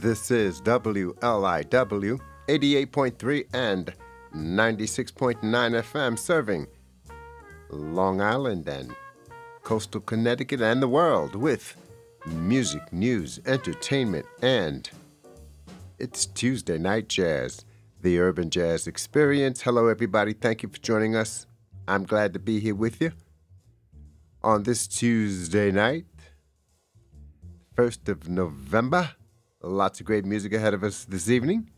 This is WLIW 88.3 and 96.9 FM serving Long Island and coastal Connecticut and the world with music, news, entertainment, and it's Tuesday Night Jazz, the Urban Jazz Experience. Hello, everybody. Thank you for joining us. I'm glad to be here with you on this Tuesday night, 1st of November. Lots of great music ahead of us this evening.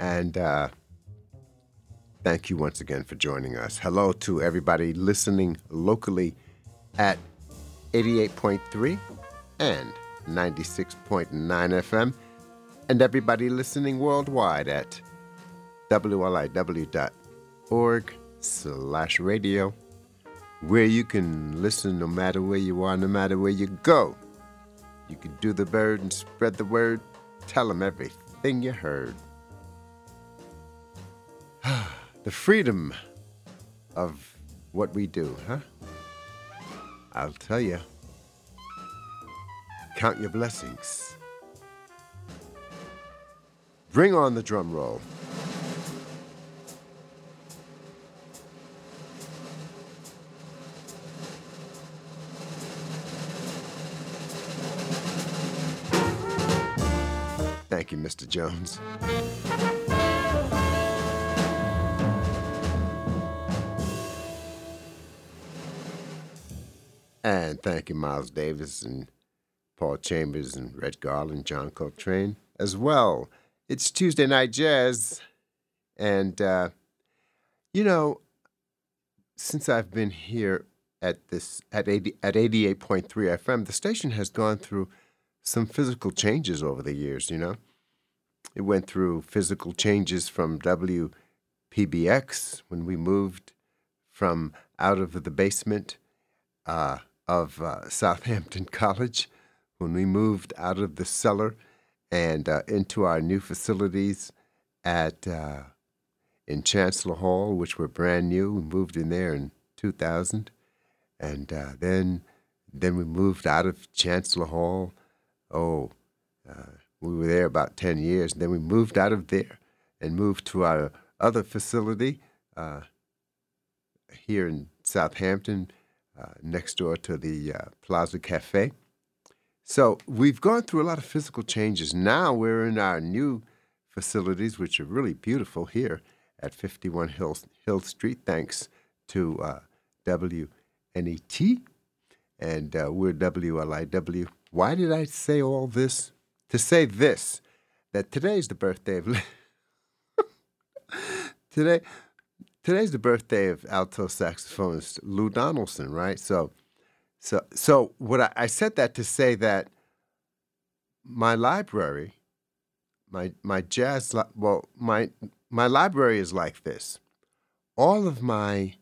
And uh, thank you once again for joining us. Hello to everybody listening locally at 88.3 and 96.9 FM, and everybody listening worldwide at wliw.org slash radio, where you can listen no matter where you are, no matter where you go. You can do the bird and spread the word. Tell them everything you heard. the freedom of what we do, huh? I'll tell you. Count your blessings. Bring on the drum roll. Thank you, Mr. Jones. And thank you, Miles Davis and Paul Chambers and Red Garland, John Coltrane as well. It's Tuesday Night Jazz. And, uh, you know, since I've been here at this at 80, at 88.3 FM, the station has gone through some physical changes over the years, you know. It went through physical changes from WPBX when we moved from out of the basement uh, of uh, Southampton College, when we moved out of the cellar and uh, into our new facilities at uh, in Chancellor Hall, which were brand new. We moved in there in 2000, and uh, then then we moved out of Chancellor Hall. Oh, uh, we were there about 10 years. And then we moved out of there and moved to our other facility uh, here in Southampton, uh, next door to the uh, Plaza Cafe. So we've gone through a lot of physical changes. Now we're in our new facilities, which are really beautiful here at 51 Hill, Hill Street, thanks to uh, WNET. And uh, we're WLIW. Why did I say all this? To say this, that today's the birthday of. today, today's the birthday of alto saxophonist Lou Donaldson, right? So, so, so what I, I said that to say that my library, my my jazz, li- well, my my library is like this. All of my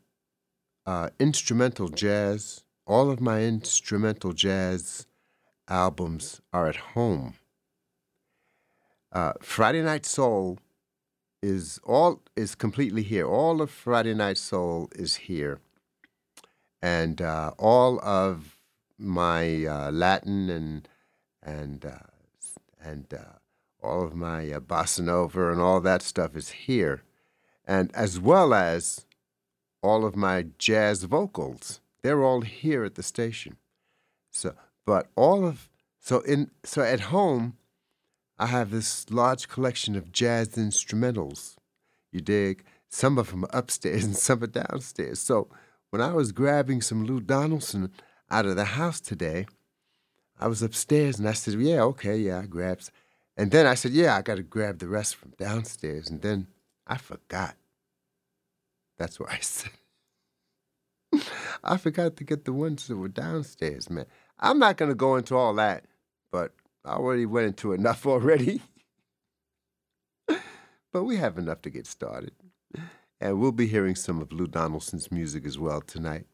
uh, instrumental jazz, all of my instrumental jazz albums are at home. Uh, Friday Night Soul is all is completely here. All of Friday Night Soul is here, and uh, all of my uh, Latin and and uh, and uh, all of my uh, bossa nova and all that stuff is here, and as well as all of my jazz vocals. They're all here at the station. So, but all of so in so at home I have this large collection of jazz instrumentals. You dig? Some of them are upstairs and some are downstairs. So when I was grabbing some Lou Donaldson out of the house today, I was upstairs and I said, Yeah, okay, yeah, I grabbed. And then I said, Yeah, I got to grab the rest from downstairs. And then I forgot. That's what I said. I forgot to get the ones that were downstairs, man. I'm not going to go into all that, but I already went into enough already. but we have enough to get started. And we'll be hearing some of Lou Donaldson's music as well tonight.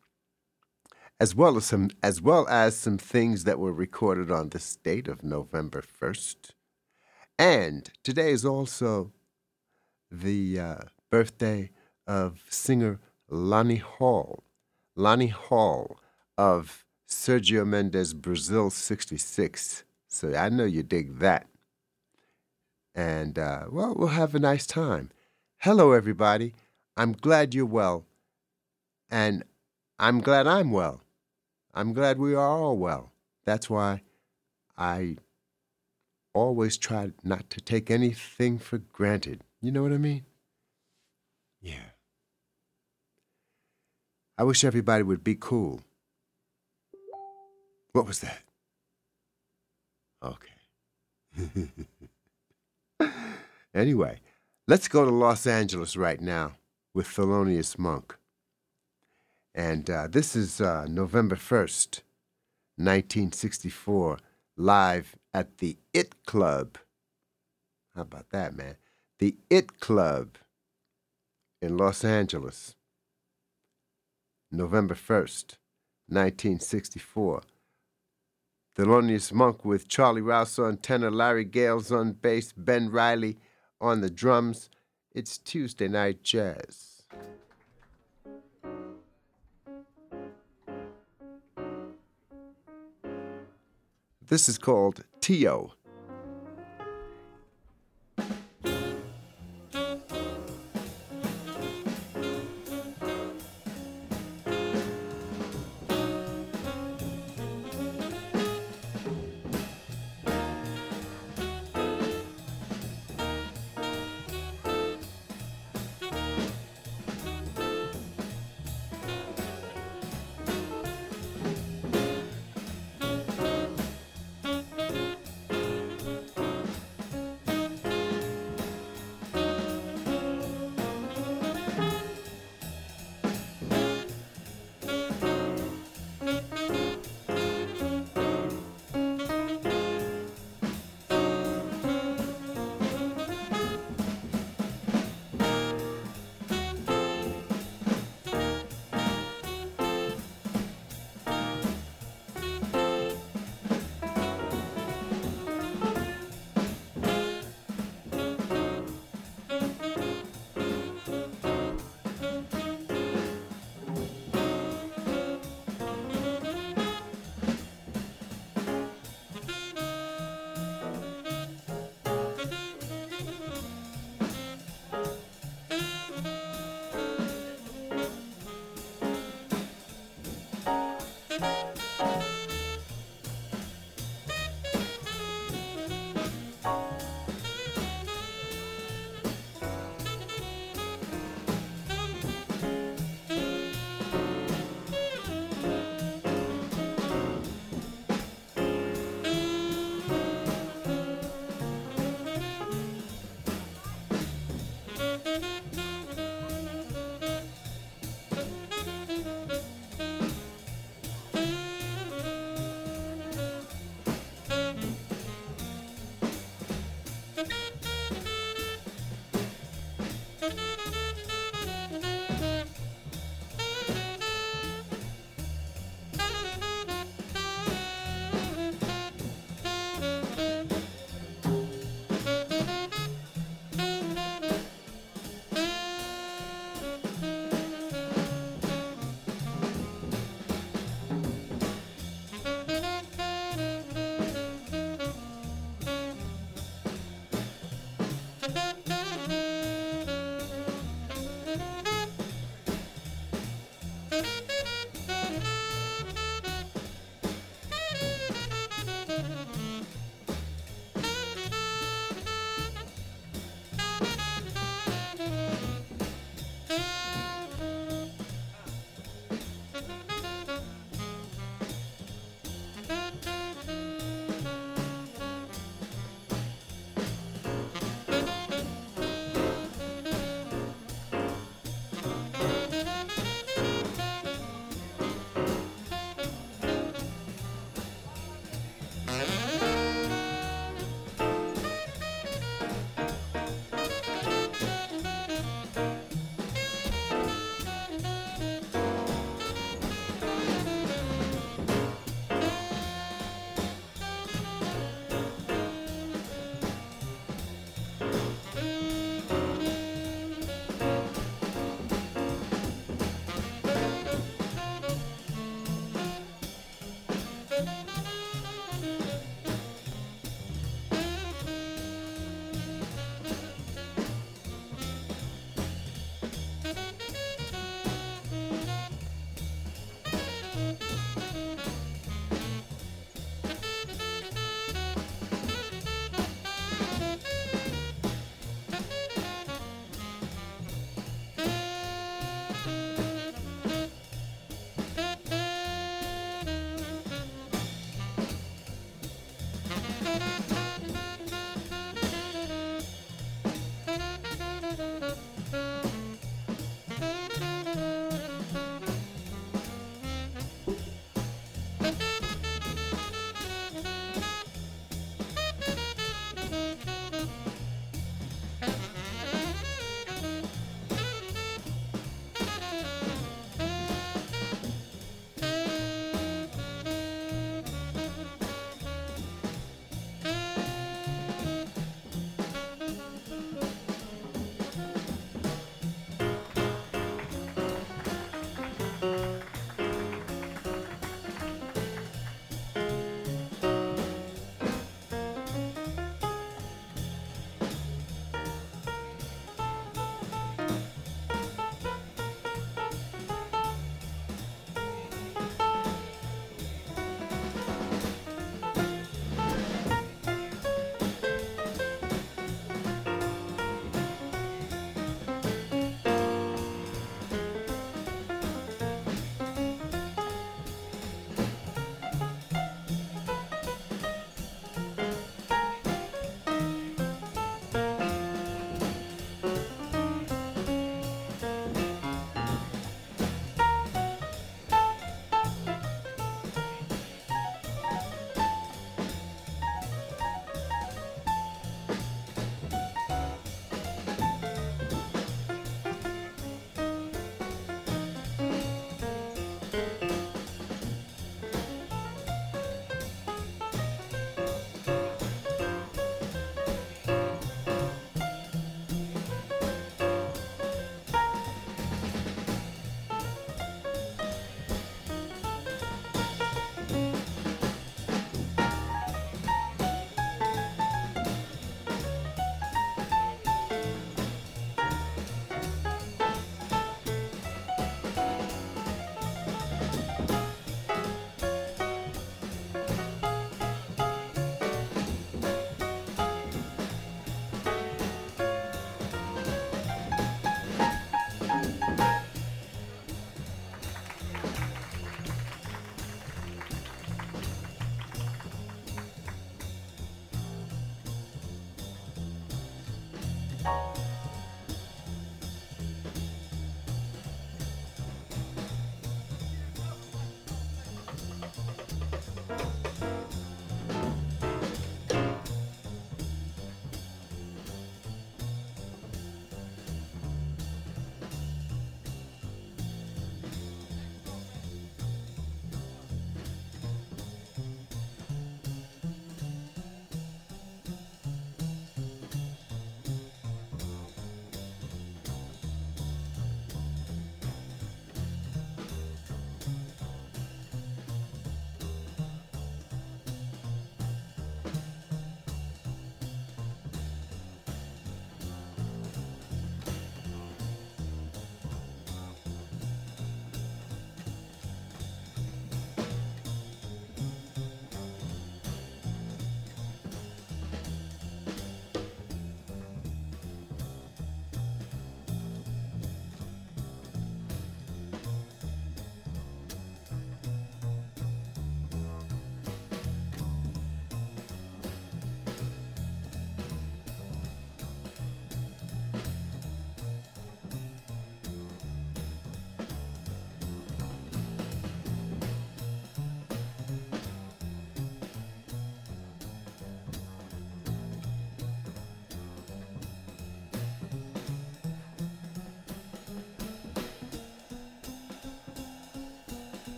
As well as some as well as some things that were recorded on this date of November 1st. And today is also the uh, birthday of singer Lani Hall. Lani Hall of Sergio Mendes Brazil 66. So I know you dig that. And, uh, well, we'll have a nice time. Hello, everybody. I'm glad you're well. And I'm glad I'm well. I'm glad we are all well. That's why I always try not to take anything for granted. You know what I mean? Yeah. I wish everybody would be cool. What was that? Okay. anyway, let's go to Los Angeles right now with Thelonious Monk. And uh, this is uh, November 1st, 1964, live at the IT Club. How about that, man? The IT Club in Los Angeles. November 1st, 1964. Thelonious Monk with Charlie Rouse on tenor, Larry Gales on bass, Ben Riley on the drums. It's Tuesday Night Jazz. This is called Teo.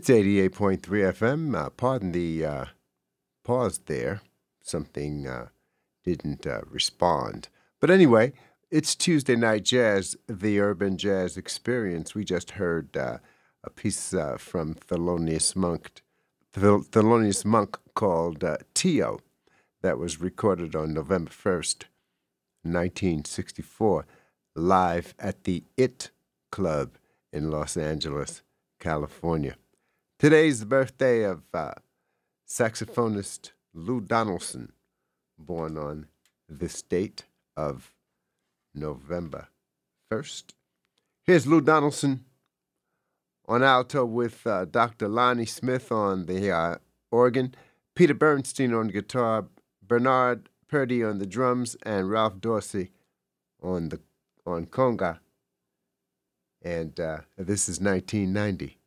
It's 88.3 FM. Uh, pardon the uh, pause there. Something uh, didn't uh, respond. But anyway, it's Tuesday Night Jazz, the Urban Jazz Experience. We just heard uh, a piece uh, from Thelonious Monk, Thel- Thelonious Monk called Teo that was recorded on November 1st, 1964, live at the IT Club in Los Angeles, California. Today's the birthday of uh, saxophonist Lou Donaldson, born on this date of November 1st. Here's Lou Donaldson on alto with uh, Dr. Lonnie Smith on the uh, organ, Peter Bernstein on guitar, Bernard Purdie on the drums, and Ralph Dorsey on the on conga. And uh, this is 1990.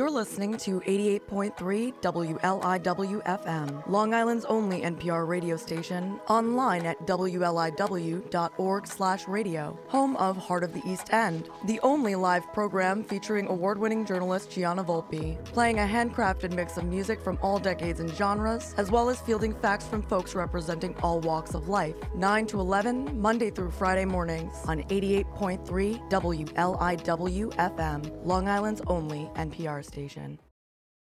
You're listening to 88. 100.3 WLIWFM, Long Island's only NPR radio station, online at WLIW.org slash radio, home of Heart of the East End, the only live program featuring award-winning journalist Gianna Volpe, playing a handcrafted mix of music from all decades and genres, as well as fielding facts from folks representing all walks of life, 9 to 11, Monday through Friday mornings on 88.3 WLIWFM, Long Island's only NPR station.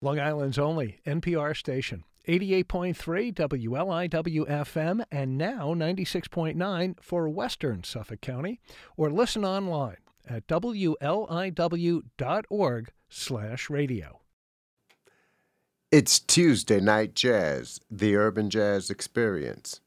Long Island's only NPR station. 88.3 WLIW FM and now 96.9 for Western Suffolk County or listen online at wliw.org slash radio. It's Tuesday Night Jazz, the Urban Jazz Experience.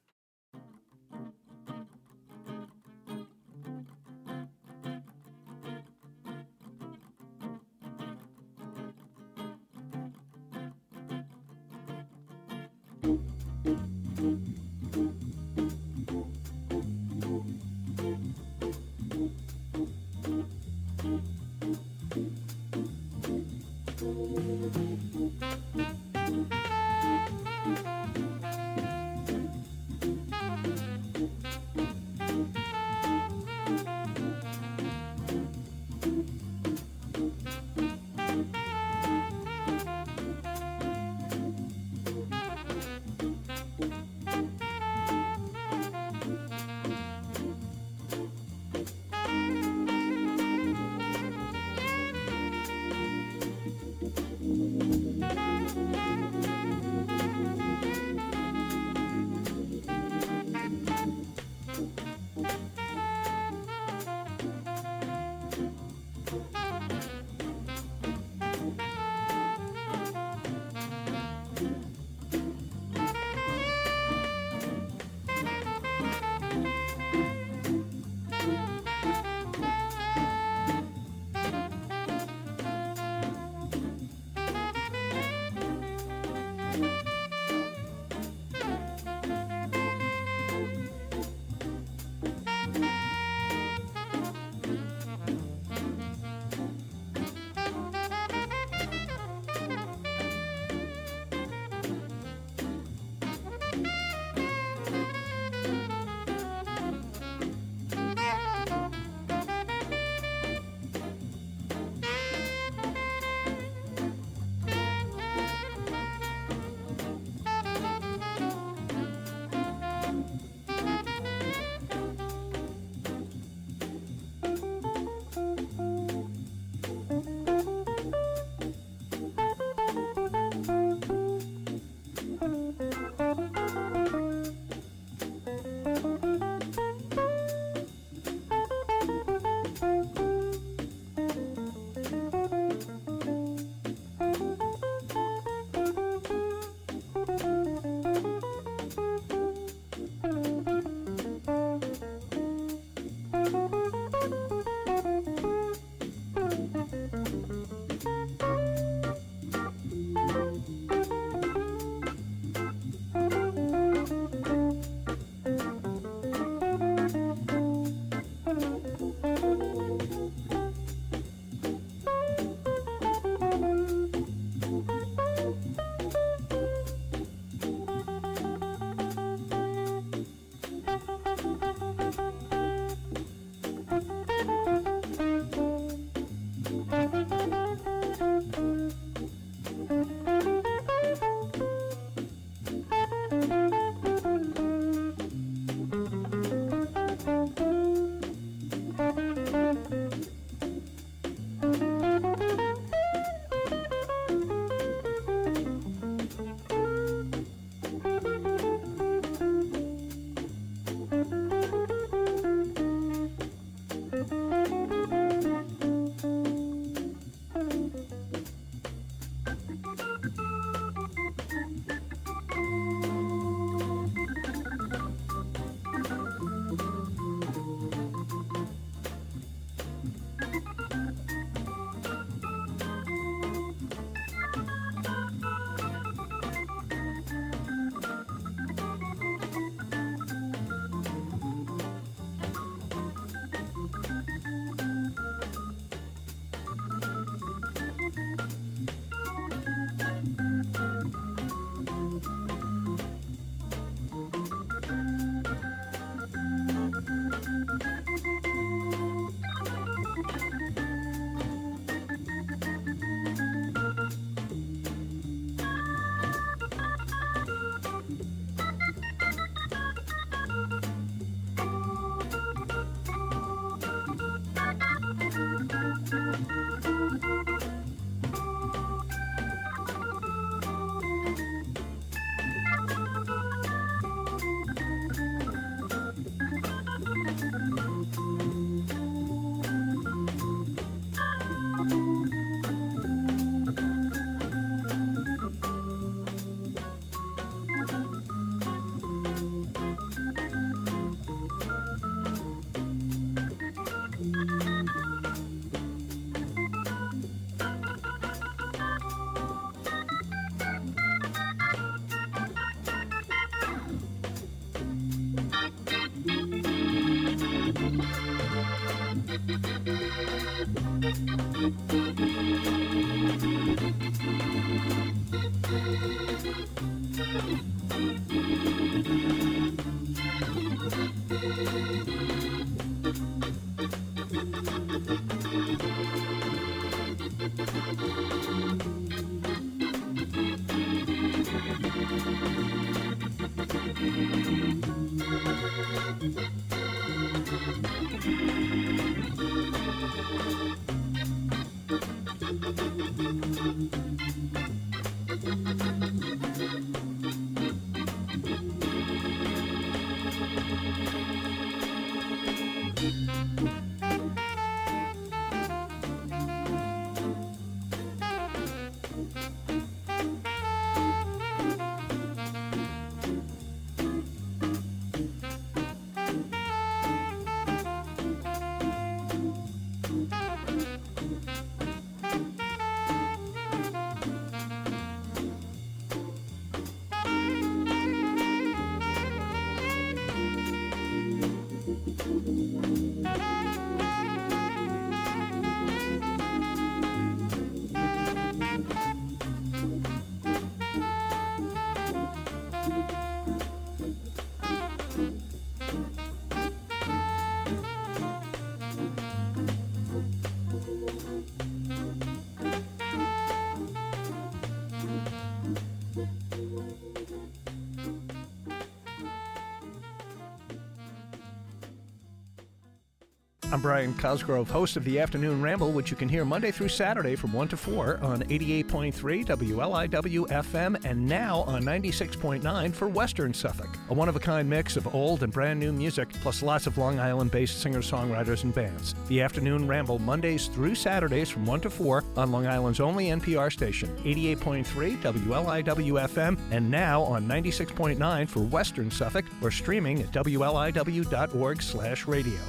I'm Brian Cosgrove, host of the Afternoon Ramble, which you can hear Monday through Saturday from 1 to 4 on 88.3 WLIW FM and now on 96.9 for Western Suffolk. A one of a kind mix of old and brand new music, plus lots of Long Island based singer songwriters and bands. The Afternoon Ramble, Mondays through Saturdays from 1 to 4 on Long Island's only NPR station, 88.3 WLIW FM, and now on 96.9 for Western Suffolk or streaming at WLIW.org slash radio.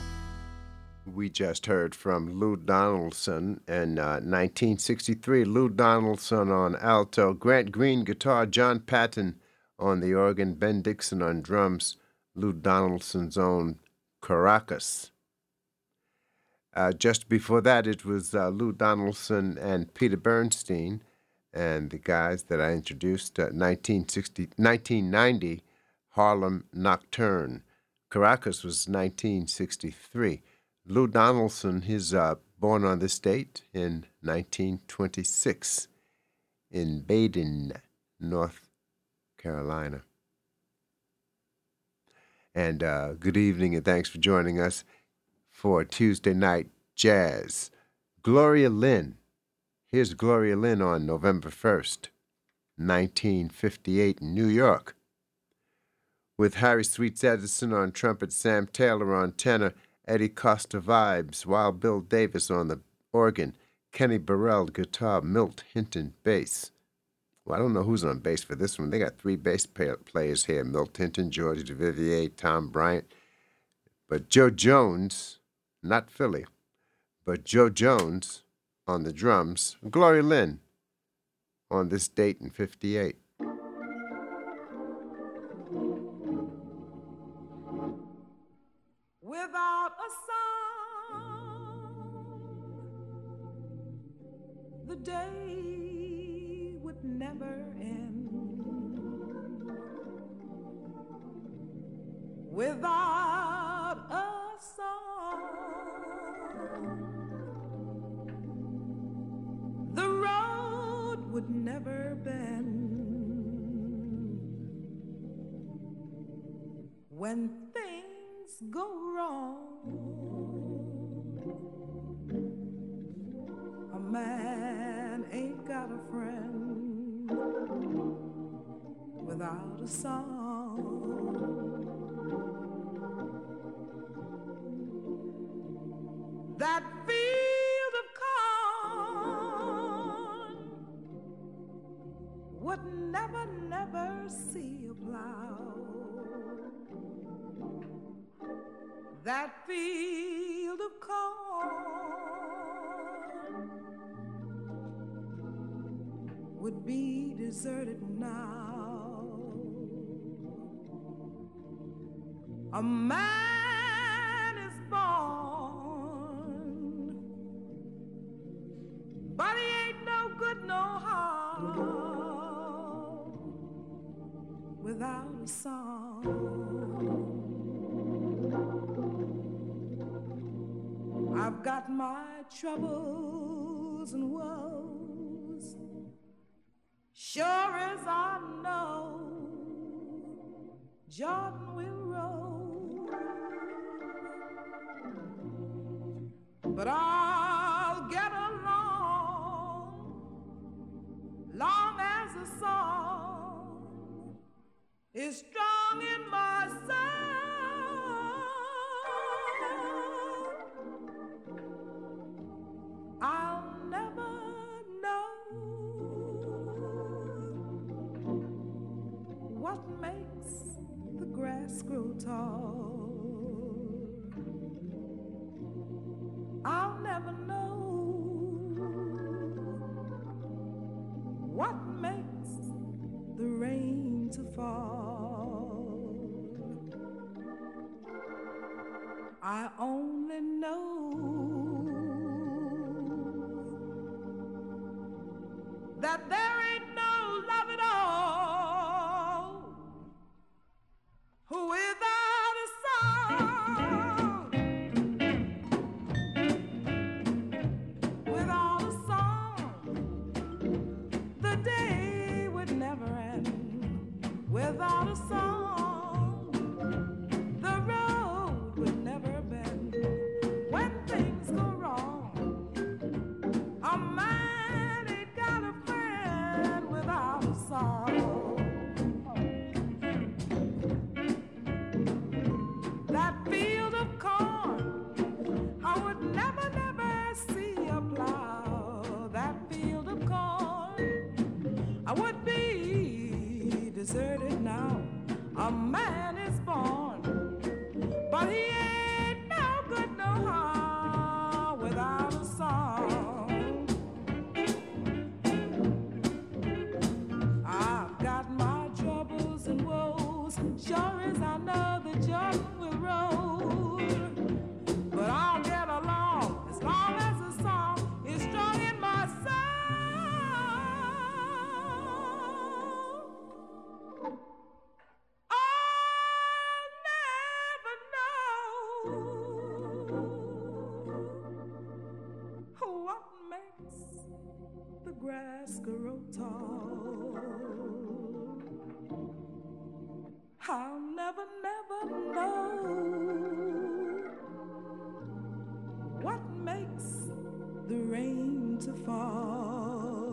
We just heard from Lou Donaldson in uh, 1963. Lou Donaldson on alto, Grant Green guitar, John Patton on the organ, Ben Dixon on drums, Lou Donaldson's own Caracas. Uh, just before that, it was uh, Lou Donaldson and Peter Bernstein, and the guys that I introduced, uh, 1960, 1990, Harlem Nocturne. Caracas was 1963. Lou Donaldson, he's uh, born on this date in 1926 in Badin, North Carolina. And uh, good evening, and thanks for joining us for Tuesday Night Jazz. Gloria Lynne. Here's Gloria Lynne on November 1st, 1958, in New York. With Harry Sweets Edison on trumpet, Sam Taylor on tenor, Eddie Costa vibes, Wild Bill Davis on the organ, Kenny Burrell guitar, Milt Hinton bass. Well, I don't know who's on bass for this one. They got three bass players here Milt Hinton, George Duvivier, Tom Bryant. But Joe Jones, not Philly, but Joe Jones on the drums, Glory Lynne on this date in 58. A song, the day would never end. Without a song, the road would never bend. When things go wrong, a man ain't got a friend without a song. That field of corn would never, never see a plow. That field of corn would be deserted now. A man is born, but he ain't no good no how without a song. My troubles and woes, sure as I know Jordan will Escarota. I'll never, never know what makes the rain to fall.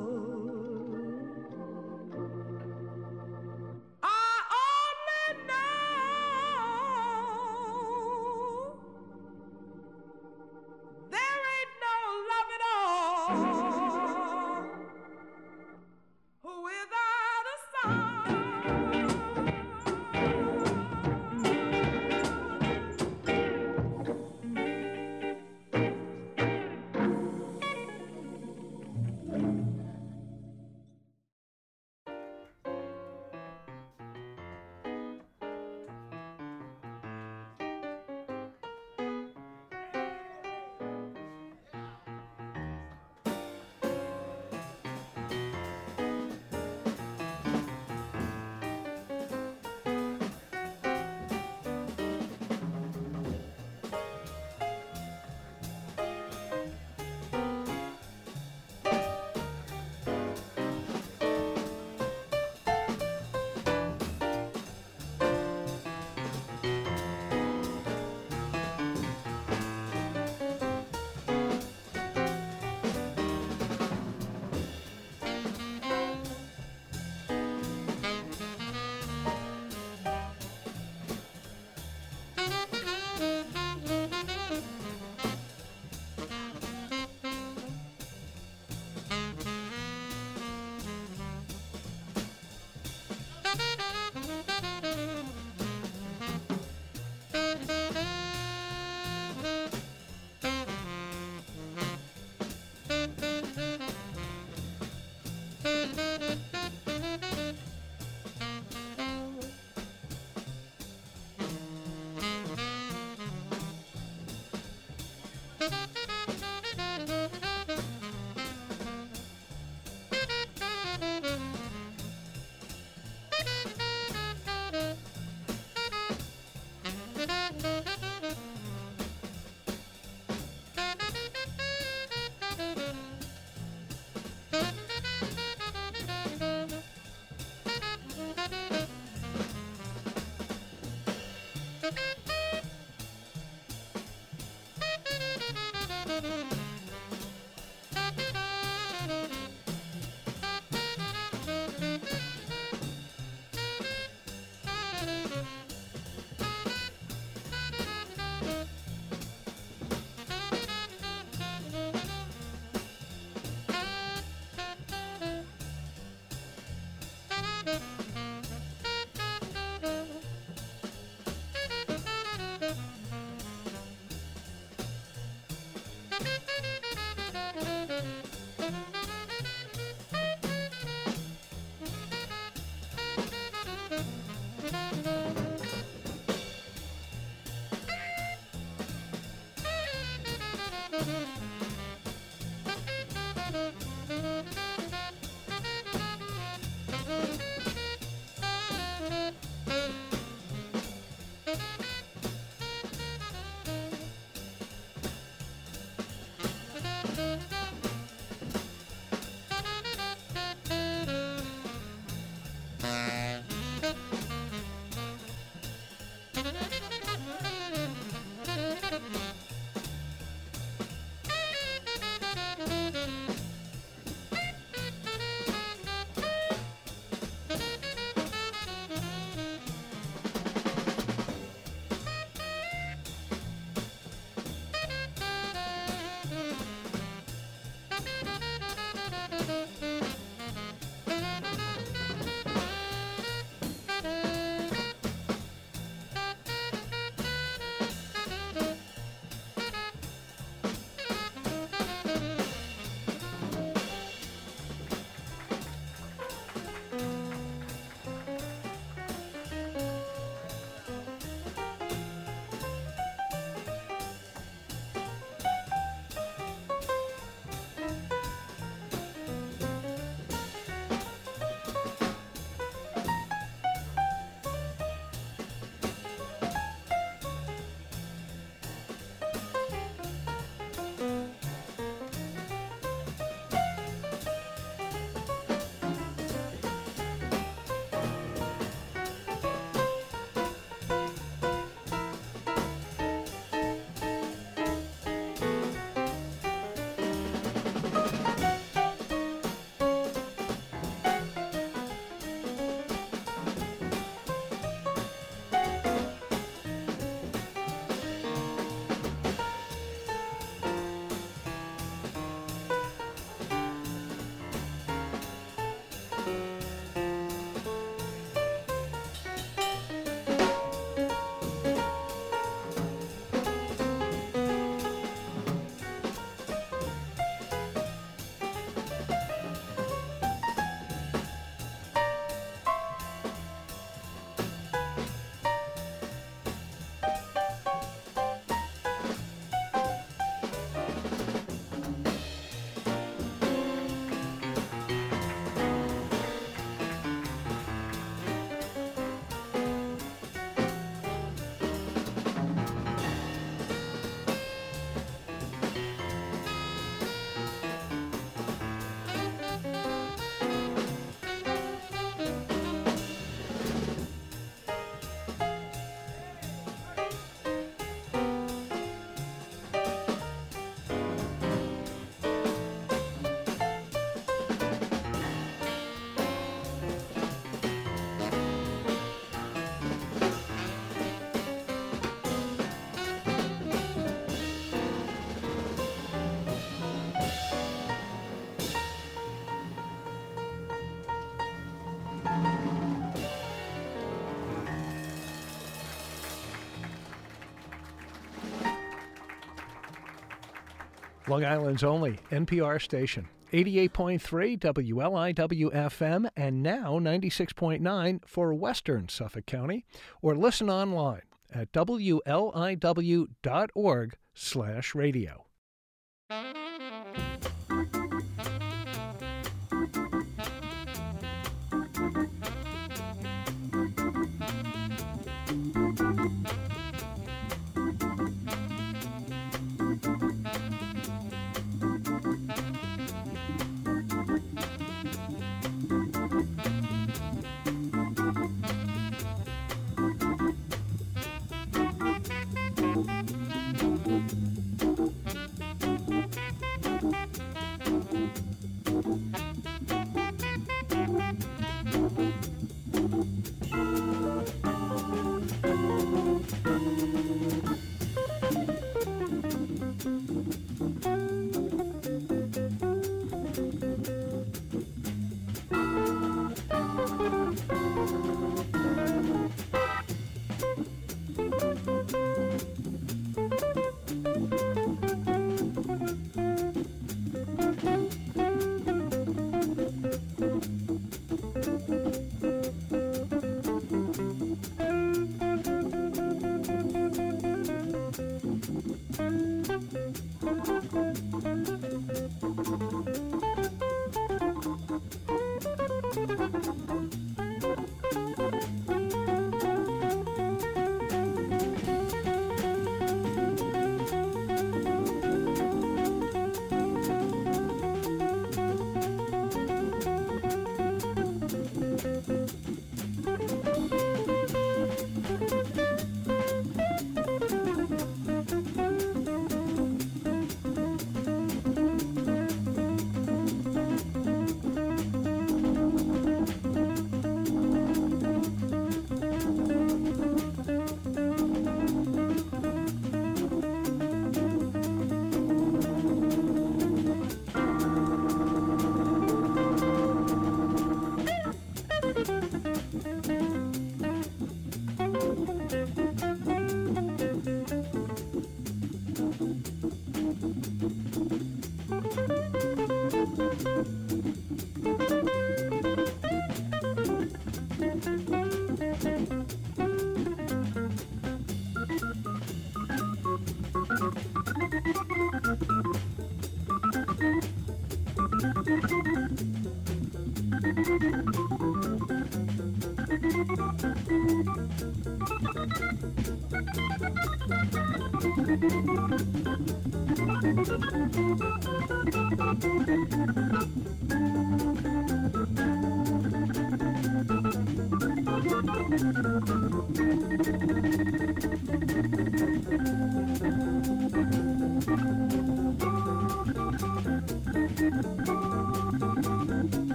Long Island's only NPR station. 88.3 WLIW FM and now 96.9 for Western Suffolk County or listen online at wliw.org/radio.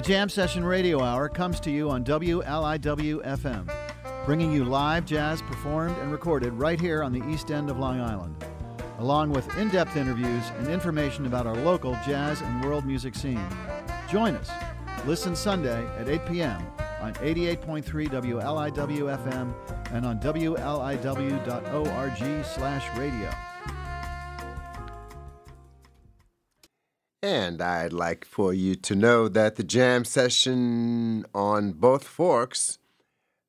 The Jam Session Radio Hour comes to you on WLIW FM, bringing you live jazz performed and recorded right here on the east end of Long Island, along with in depth interviews and information about our local jazz and world music scene. Join us. Listen Sunday at 8 p.m. on 88.3 WLIW FM and on WLIW.org slash radio. And I'd like for you to know that the jam session on both forks,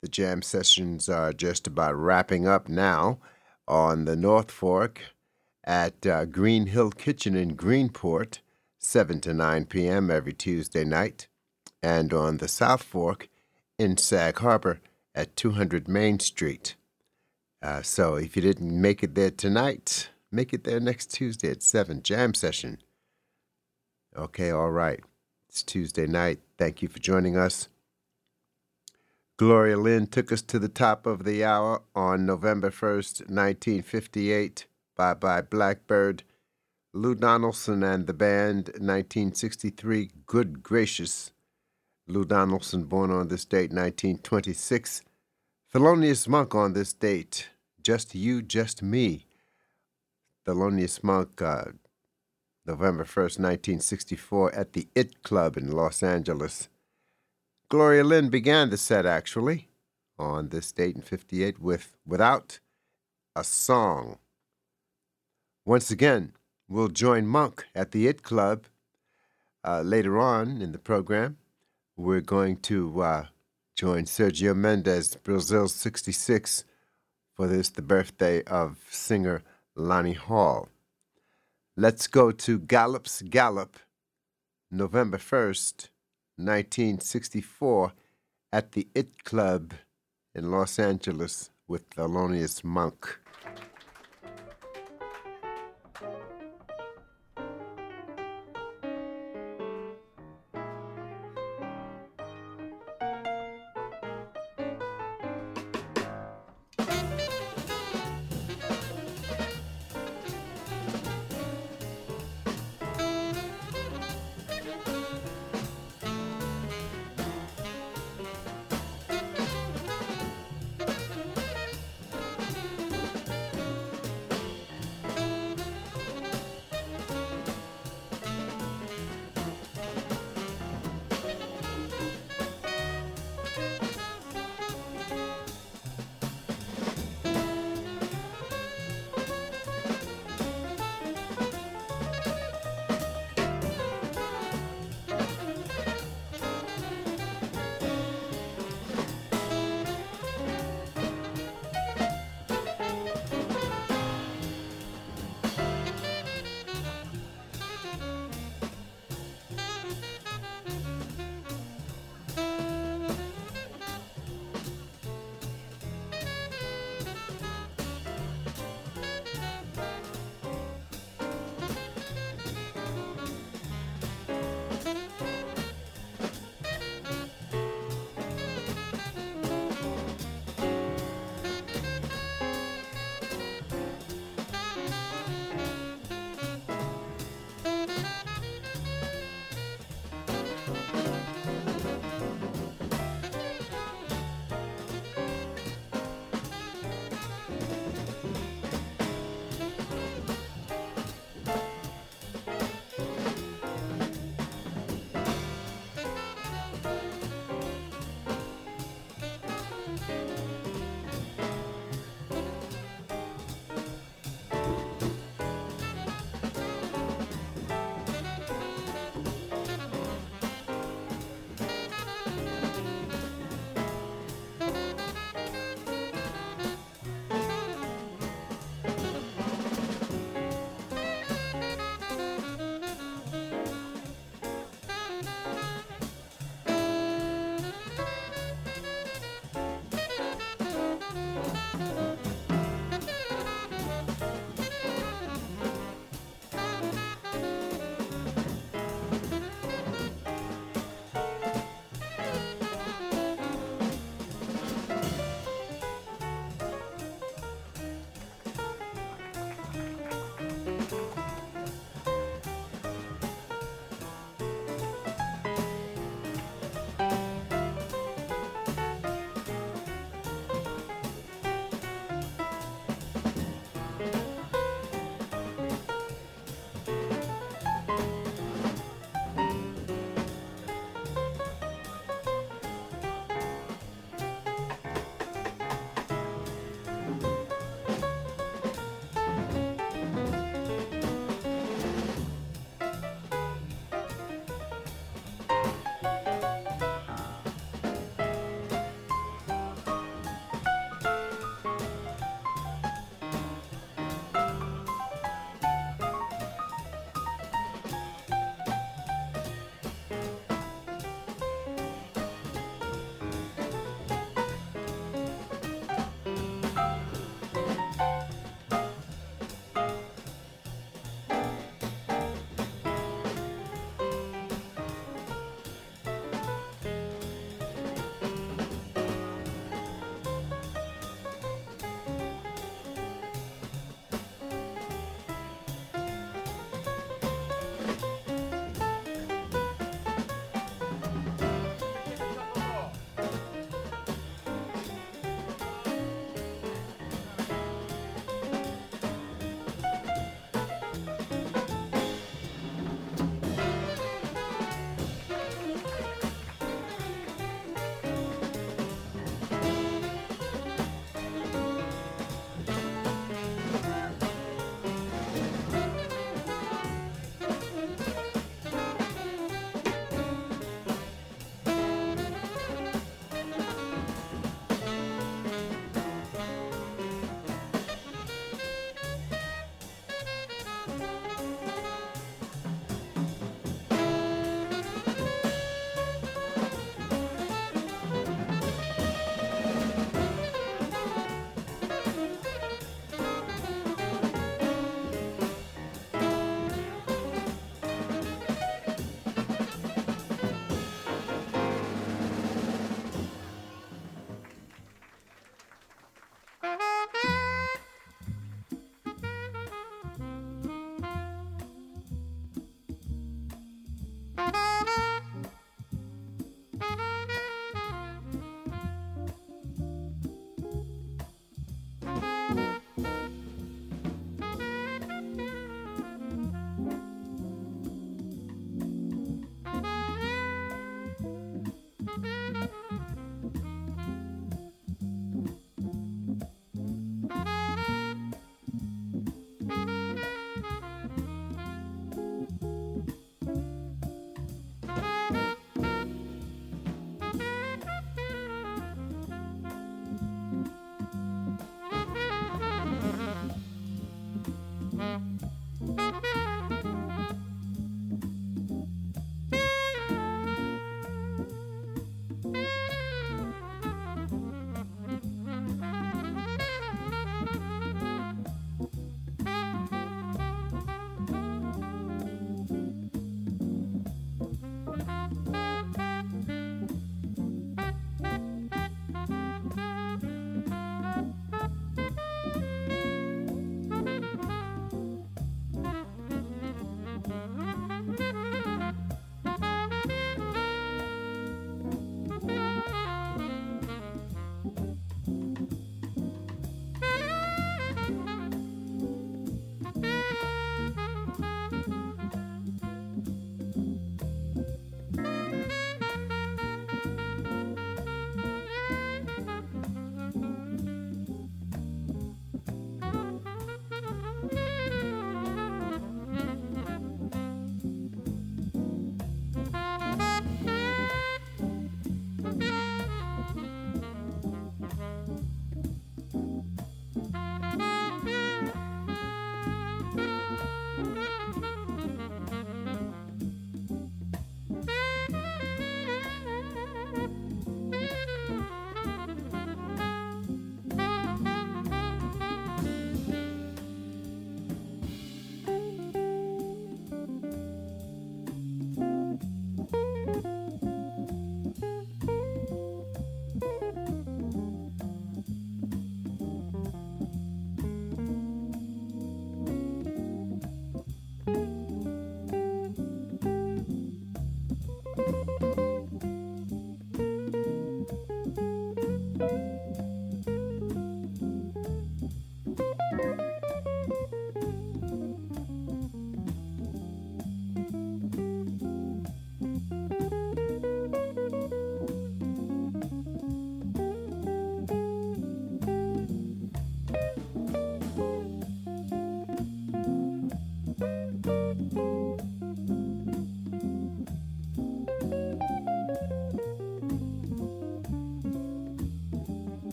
the jam sessions are just about wrapping up now on the North Fork at uh, Green Hill Kitchen in Greenport, 7 to 9 p.m. every Tuesday night, and on the South Fork in Sag Harbor at 200 Main Street. Uh, so if you didn't make it there tonight, make it there next Tuesday at 7, jam session. Okay, all right. It's Tuesday night. Thank you for joining us. Gloria Lynne took us to the top of the hour on November 1st, 1958. Bye Bye Blackbird. Lou Donaldson and the band, 1963. Good gracious. Lou Donaldson, born on this date, 1926. Thelonious Monk on this date. Just You, Just Me. Thelonious Monk, uh, November 1st, 1964, at the IT Club in Los Angeles. Gloria Lynne began the set, actually, on this date in 58 with Without a Song. Once again, we'll join Monk at the IT Club uh, later on in the program. We're going to uh, join Sergio Mendes, Brazil's 66, for this, the birthday of singer Lani Hall. Let's go to Gallop's Gallop, November 1st, 1964, at the IT Club in Los Angeles with Thelonious Monk.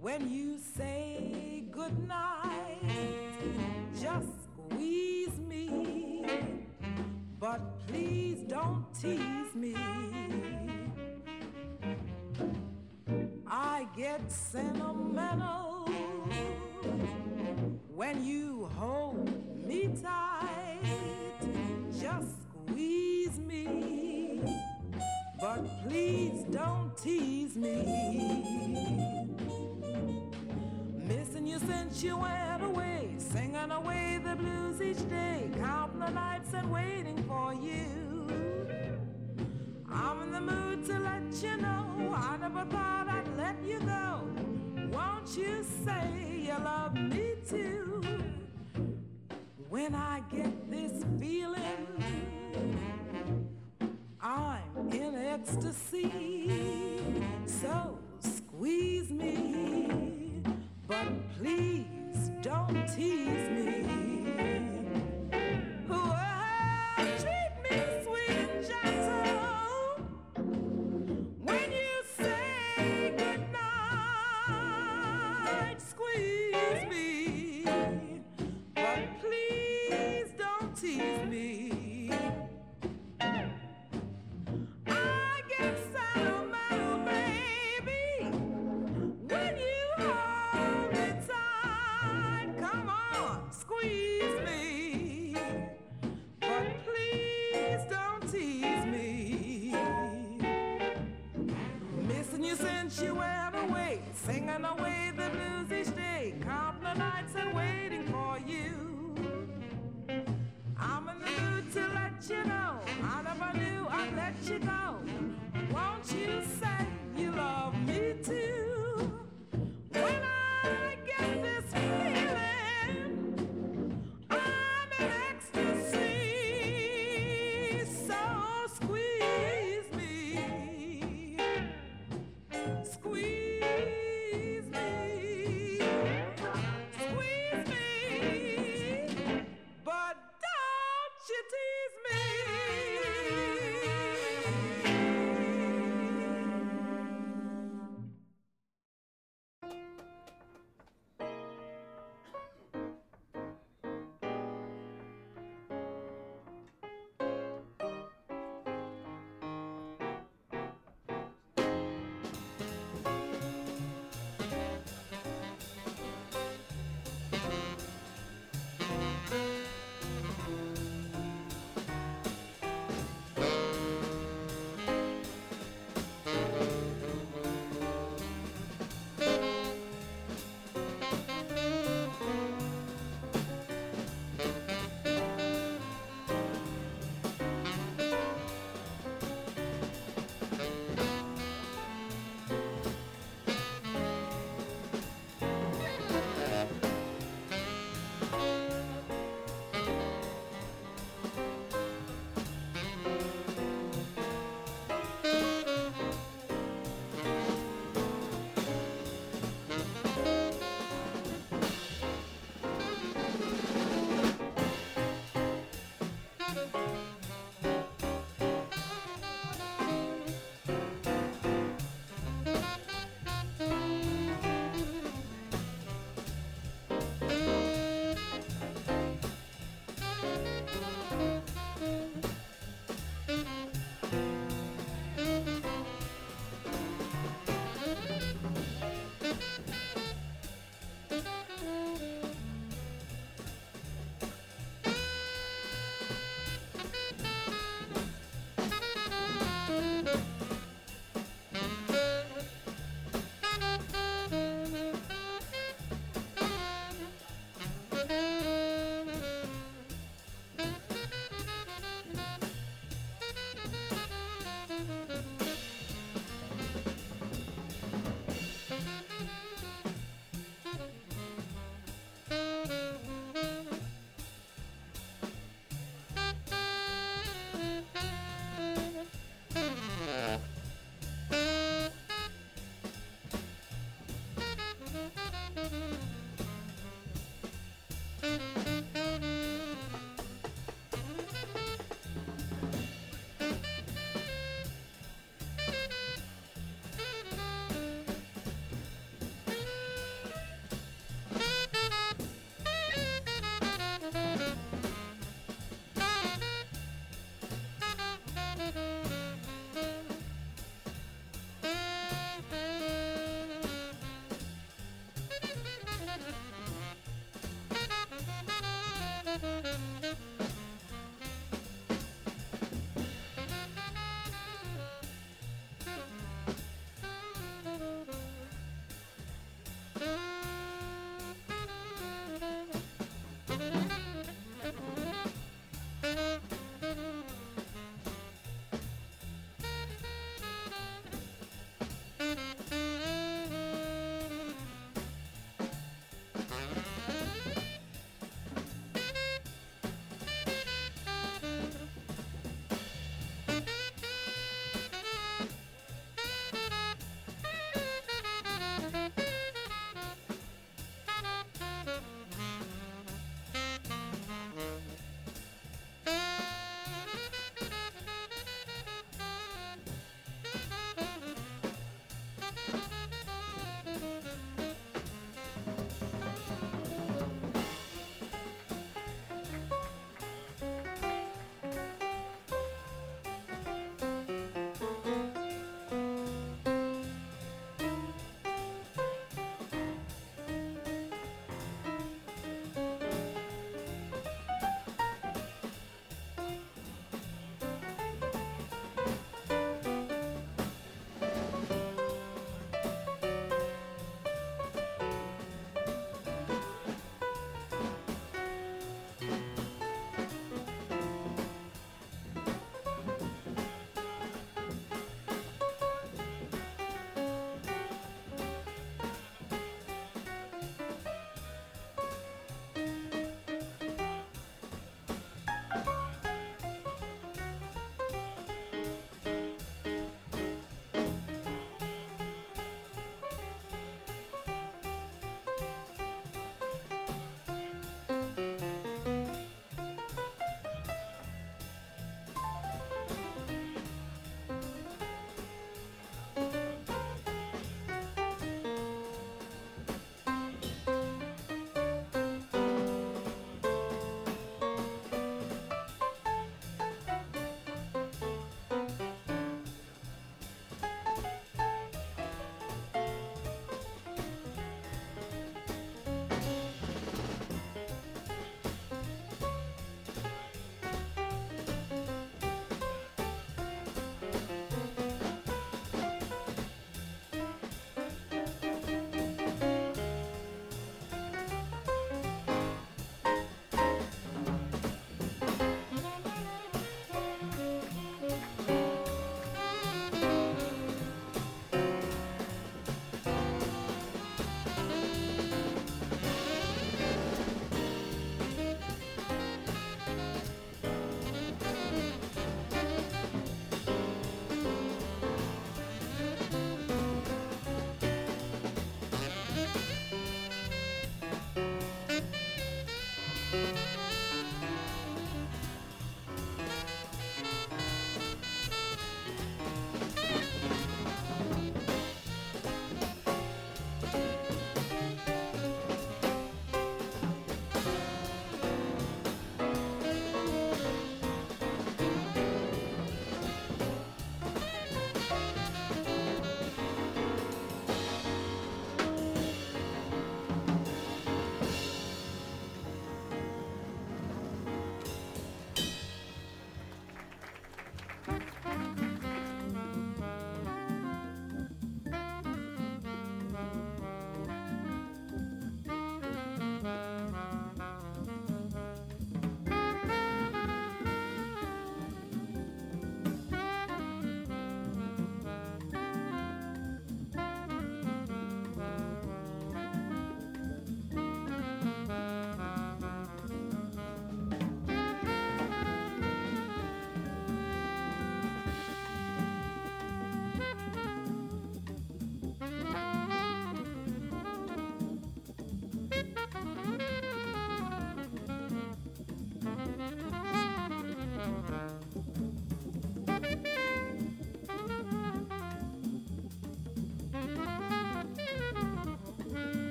When you say goodnight.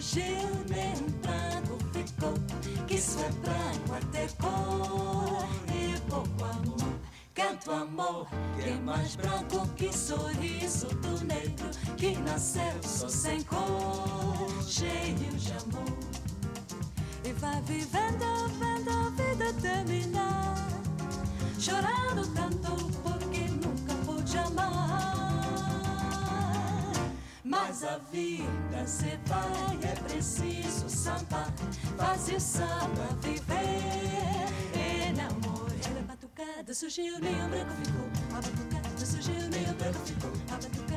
Gelo nem branco ficou. Que isso é branco até cor e pouco amor. Canto amor, que é mais branco que sorriso do negro que nasceu vida se vai, é preciso samba, fazer samba, viver enamorar. A batucada surgiu, nem o branco ficou. A batucada surgiu, nem o branco ficou. A batucada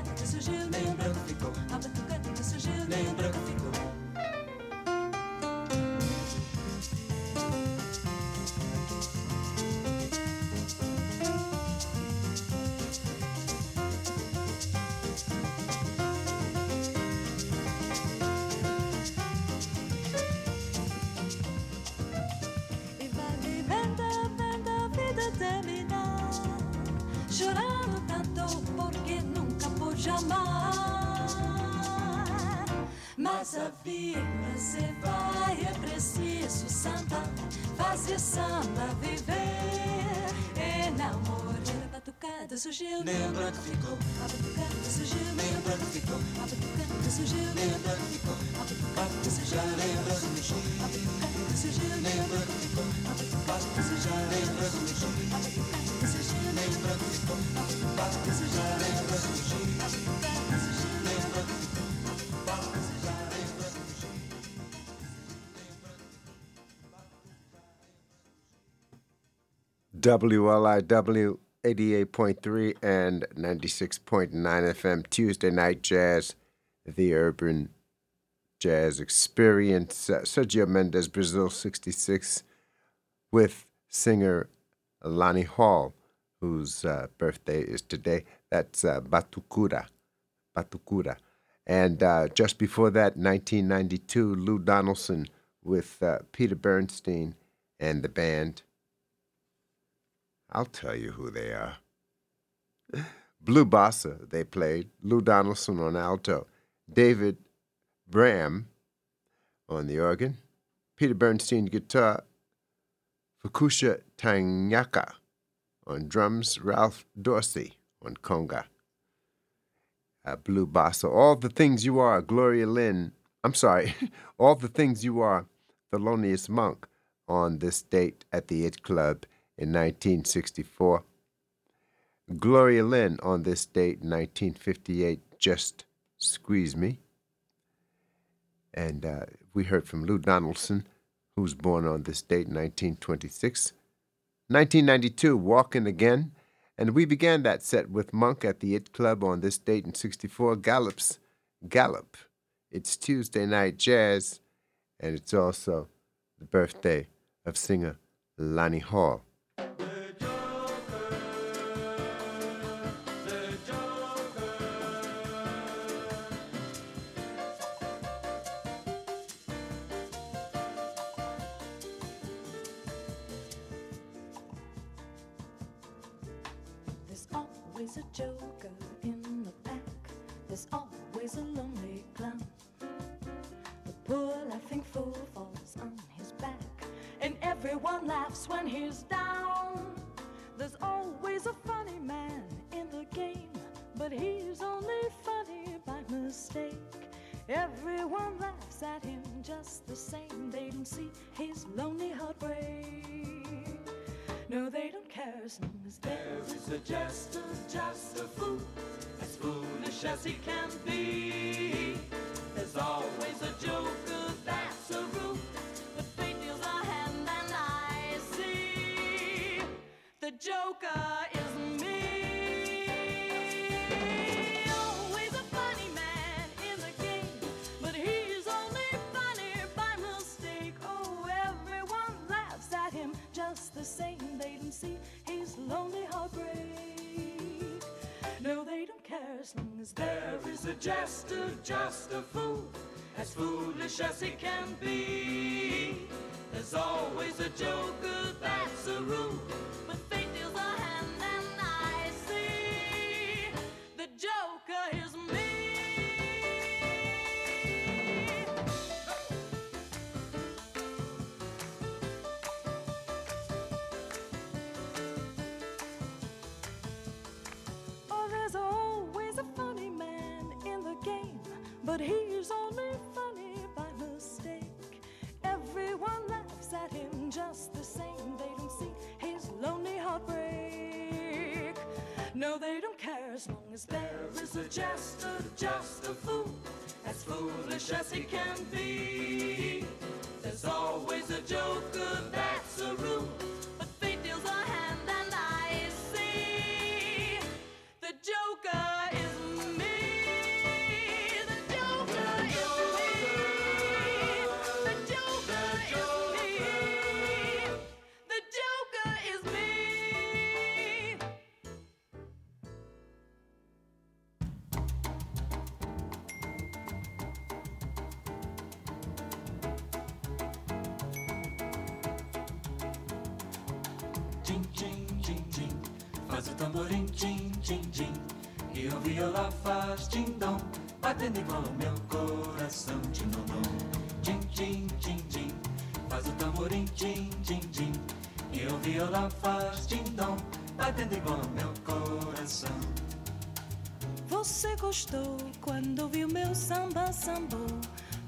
Mas a vida se vai, é preciso samba Fazer samba, viver Enamorar a batucada surgiu Nem branco ficou A batucada surgiu Nem branco ficou A batucada surgiu Nem branco ficou A batucada surgiu Nem branco ficou A batucada surgiu Nem branco ficou A batucada surgiu Nem branco ficou A batucada surgiu Nem branco ficou A batucada surgiu WLIW 88.3 and 96.9 FM Tuesday Night Jazz, the Urban Jazz Experience. Uh, Sergio Mendes, Brazil 66, with singer Lani Hall, whose uh, birthday is today. That's uh, Batucada. Batucada. And uh, just before that, 1992, Lou Donaldson with uh, Peter Bernstein and the band. I'll tell you who they are. Blue Bossa, they played. Lou Donaldson on alto. David Braham on the organ. Peter Bernstein guitar. Fukushi Tainaka on drums. Ralph Dorsey on conga. Uh, Blue Bossa. All the things you are, Gloria Lynne. I'm sorry. All the things you are, Thelonious Monk on this date at the It Club in 1964. Gloria Lynne on this date 1958, Just Squeeze Me. And uh, we heard from Lou Donaldson, who was born on this date in 1926. 1992, Walkin' Again. And we began that set with Monk at the It Club on this date in 64, Gallop's Gallop. It's Tuesday Night Jazz, and it's also the birthday of singer Lani Hall.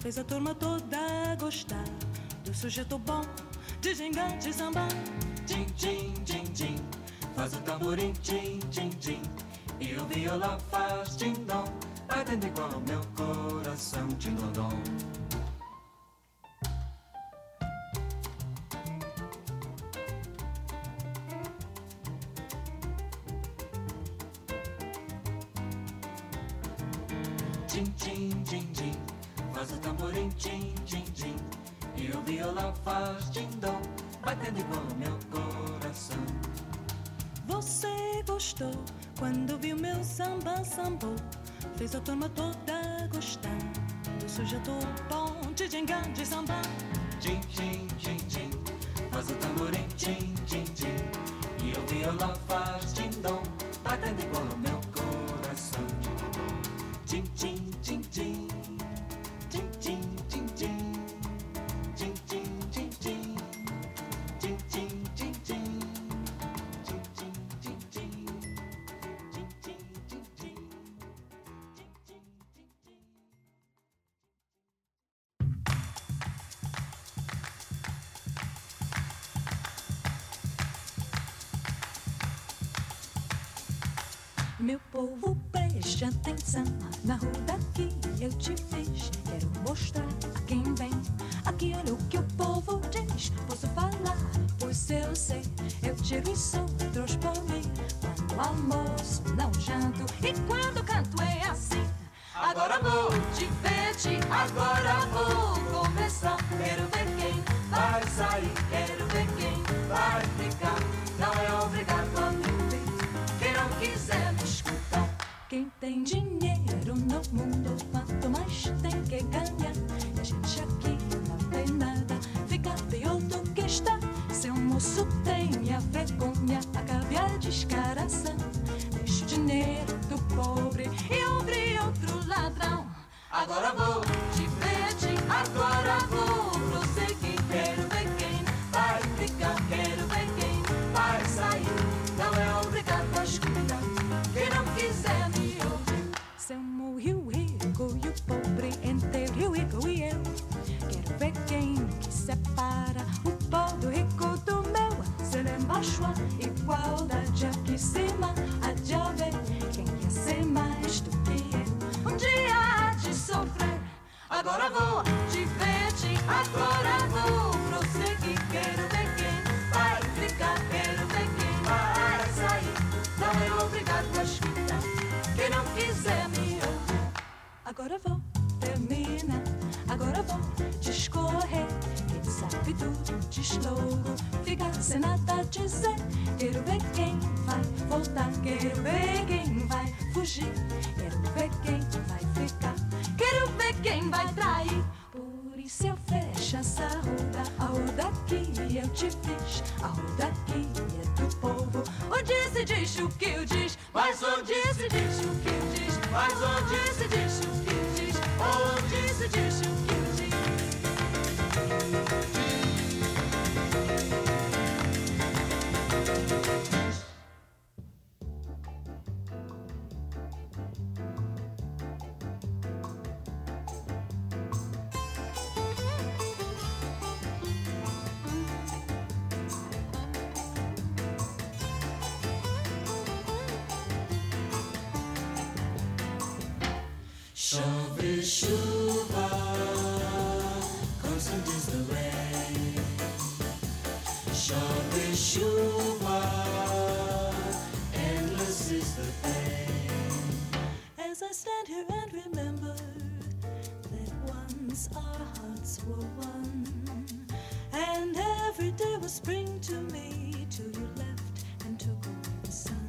Fez a turma toda gostar do sujeito bom de gigante samba. Tim, tim, tim, tim. Faz o tamborim, tim, tim, tim. E o violão faz tim-dom. Atende igual o meu coração, tim-dom-dom. Quando vi o meu samba, sambou, fez a turma toda gostar. Do sujeito bom, de djingá, de samba. Tchim, tchim, tchim, tchim, faz o tamborim, tchim, tchim, tchim. E o violão faz tchim, dom. Na rua daqui eu te fiz quero mostrar a quem vem. Aqui olha o que o povo diz, posso falar, pois eu sei. Eu tiro e sou, trouxe por mim, quando o amor pufferfish Chuva, constant is the chuva, endless is the pain. As I stand here and remember that once our hearts were one, and every day was spring to me till you left and took away the sun.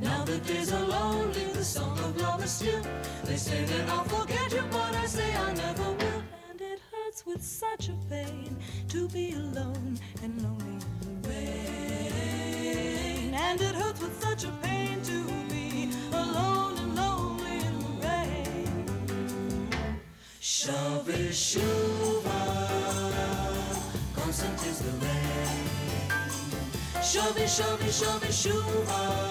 Now the days are lonely, the song of is still. They say that I'll forget you, say I never will. And it hurts with such a pain to be alone and lonely in the rain. And it hurts with such a pain to be alone and lonely in the rain. Chove chuva, constant is the rain. Chove, chove, chove chuva,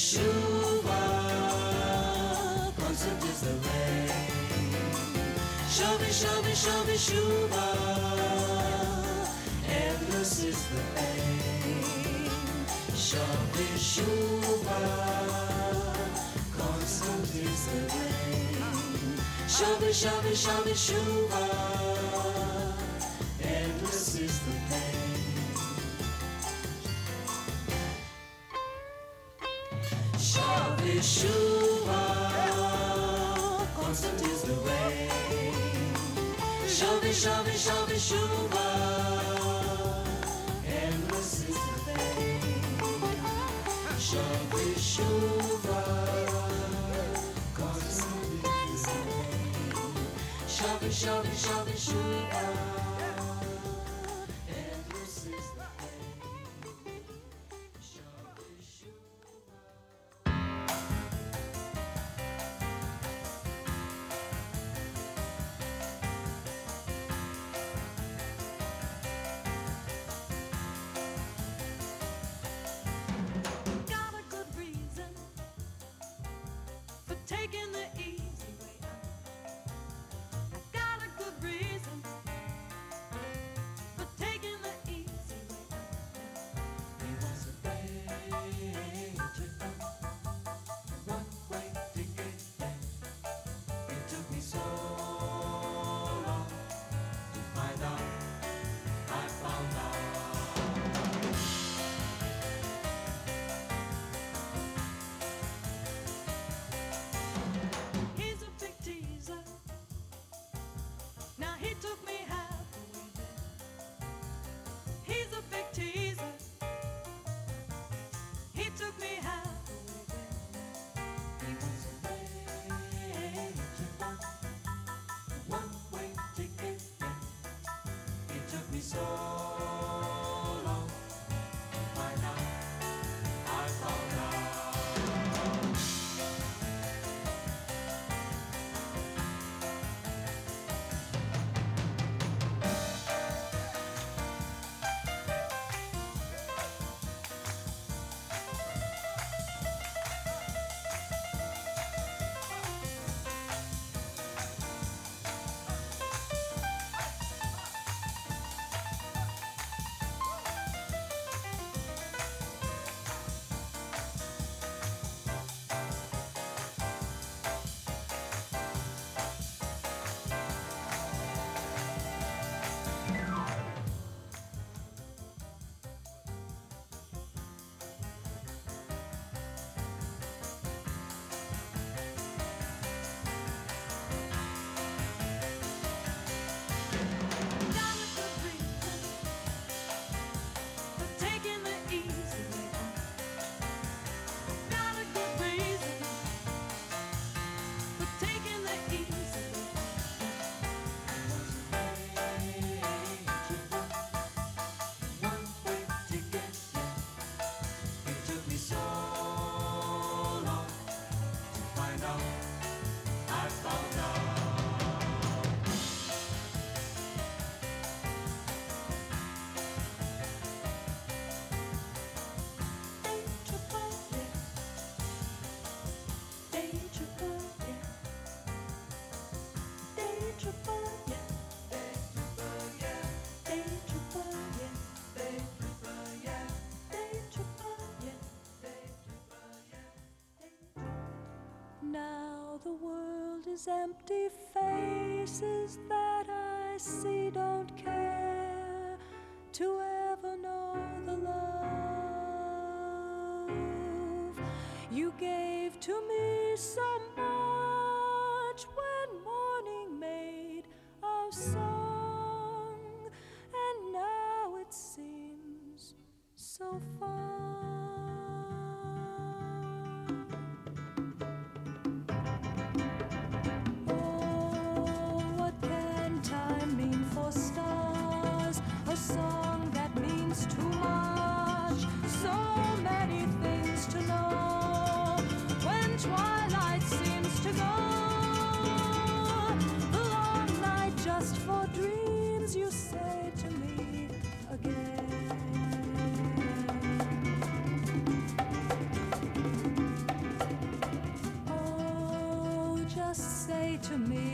Chove constant is the rain. Chove, chove, chove chuva, endless is the pain. Chove chuva, constant is the rain. Chove, chove, chove chuva, world is empty faces to me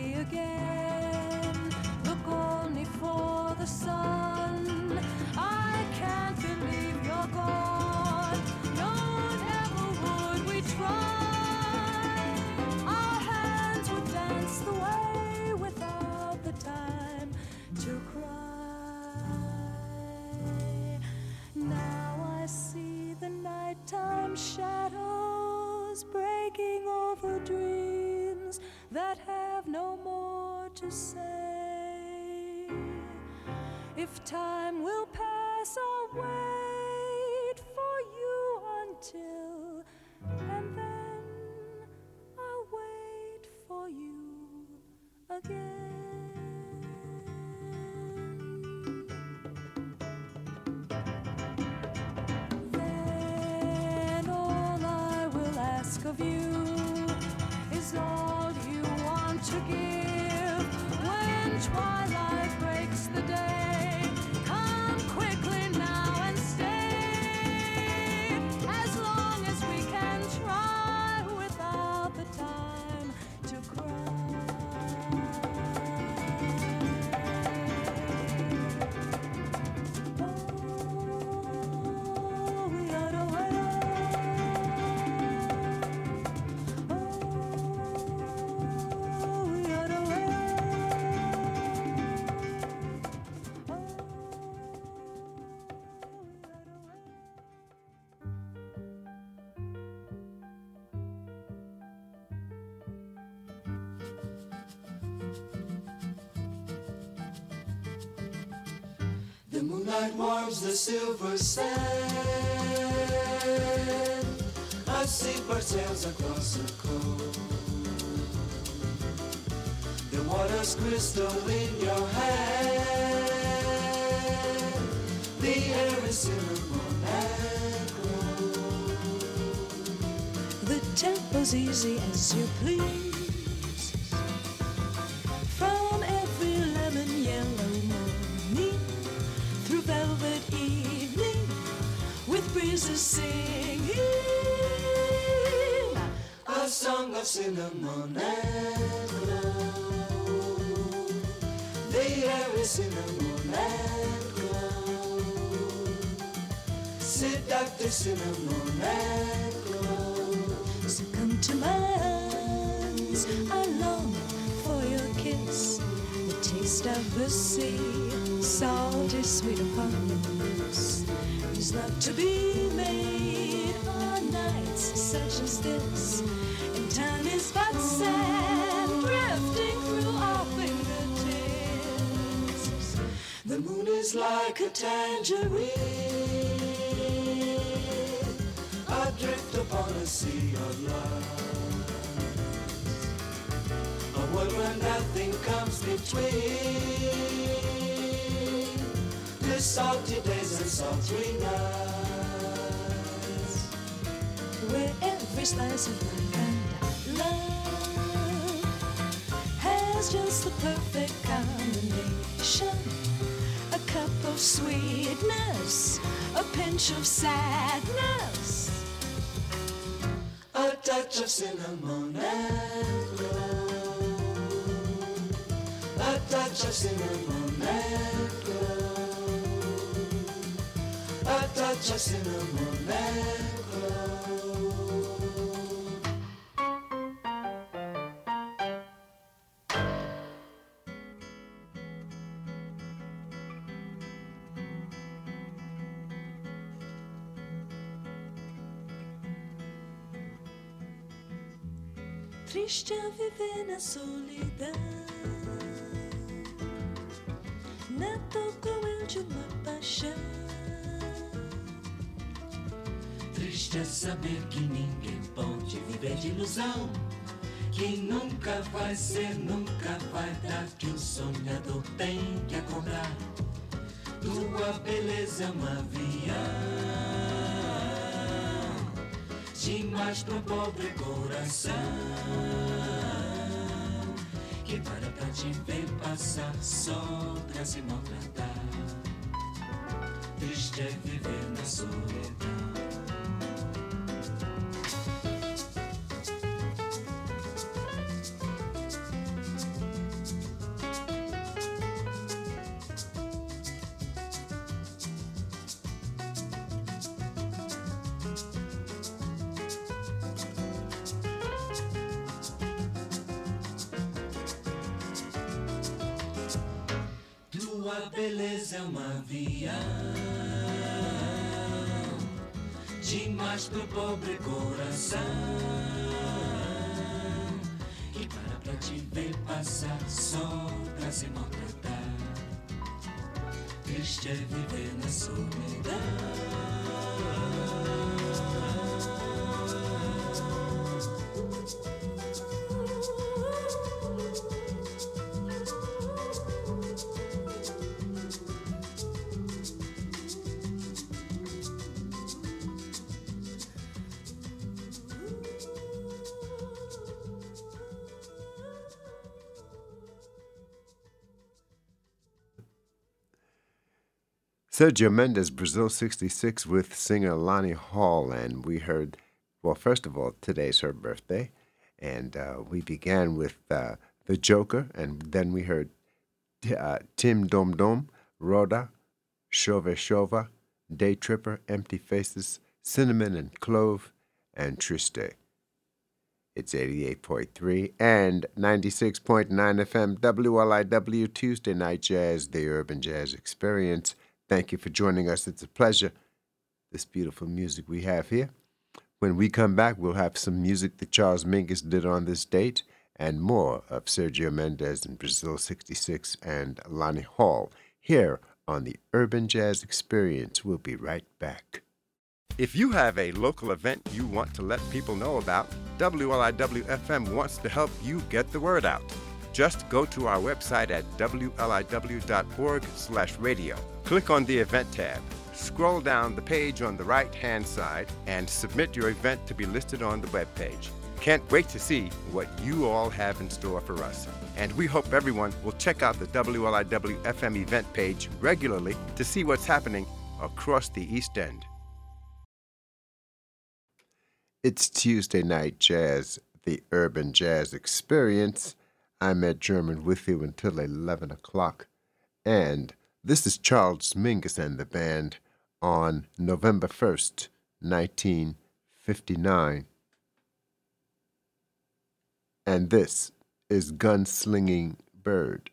to say. If time will pass, I'll wait for you until, and then I'll wait for you again. Then all I will ask of you is all you want to give. The moonlight warms the silver sand. A seabird sails across the coast. The water's crystal in your hand. The air is cinnamon and The tempo's easy as you please. Of cinnamon and clove. The air is cinnamon and clove. Seductive cinnamon and clove. So come to my arms. I long for your kiss. The taste of the sea, salty sweet upon the lips. Is love to be made on nights such as this? Is but sand drifting through our fingertips. The moon is like a tangerine, adrift upon a sea of love. A world where nothing comes between the salty days and sultry nights. where every slice of life has just the perfect combination. A cup of sweetness, a pinch of sadness. A touch of cinnamon and clove. A touch of cinnamon and clove. A touch of cinnamon and triste a viver na solidão. Na tocou eu de uma paixão. Triste é saber que ninguém pode viver de ilusão. Quem nunca vai ser, nunca vai dar. Que o sonhador tem que acordar. Tua beleza é um avião. Demais pro pobre coração. Que para pra te ver passar só pra se maltratar. Triste é viver na solidão. Beleza é um avião Demais pro pobre coração. Que para pra te ver passar Só pra se maltratar. Triste é viver na solidão Sergio Mendes, Brazil 66, with singer Lani Hall. And we heard, well, first of all, today's her birthday. And uh, we began with uh, The Joker, and then we heard uh, Tim Dom Dom, Roda, Chove Chuva, Day Tripper, Empty Faces, Cinnamon and Clove, and Triste. It's 88.3 and 96.9 FM WLIW Tuesday Night Jazz, the Urban Jazz Experience. Thank you for joining us. It's a pleasure. This beautiful music we have here. When we come back, we'll have some music that Charles Mingus did on this date and more of Sergio Mendes and Brazil 66 and Lani Hall here on the Urban Jazz Experience. We'll be right back. If you have a local event you want to let people know about, WLIW FM wants to help you get the word out. Just go to our website at wliw.org/radio. Click on the event tab. Scroll down the page on the right-hand side and submit your event to be listed on the web page. Can't wait to see what you all have in store for us. And we hope everyone will check out the WLIW FM event page regularly to see what's happening across the East End. It's Tuesday Night Jazz, the Urban Jazz Experience. I'm Ed German with you until 11 o'clock. And this is Charles Mingus and the band on November 1st, 1959. And this is Gunslinging Bird.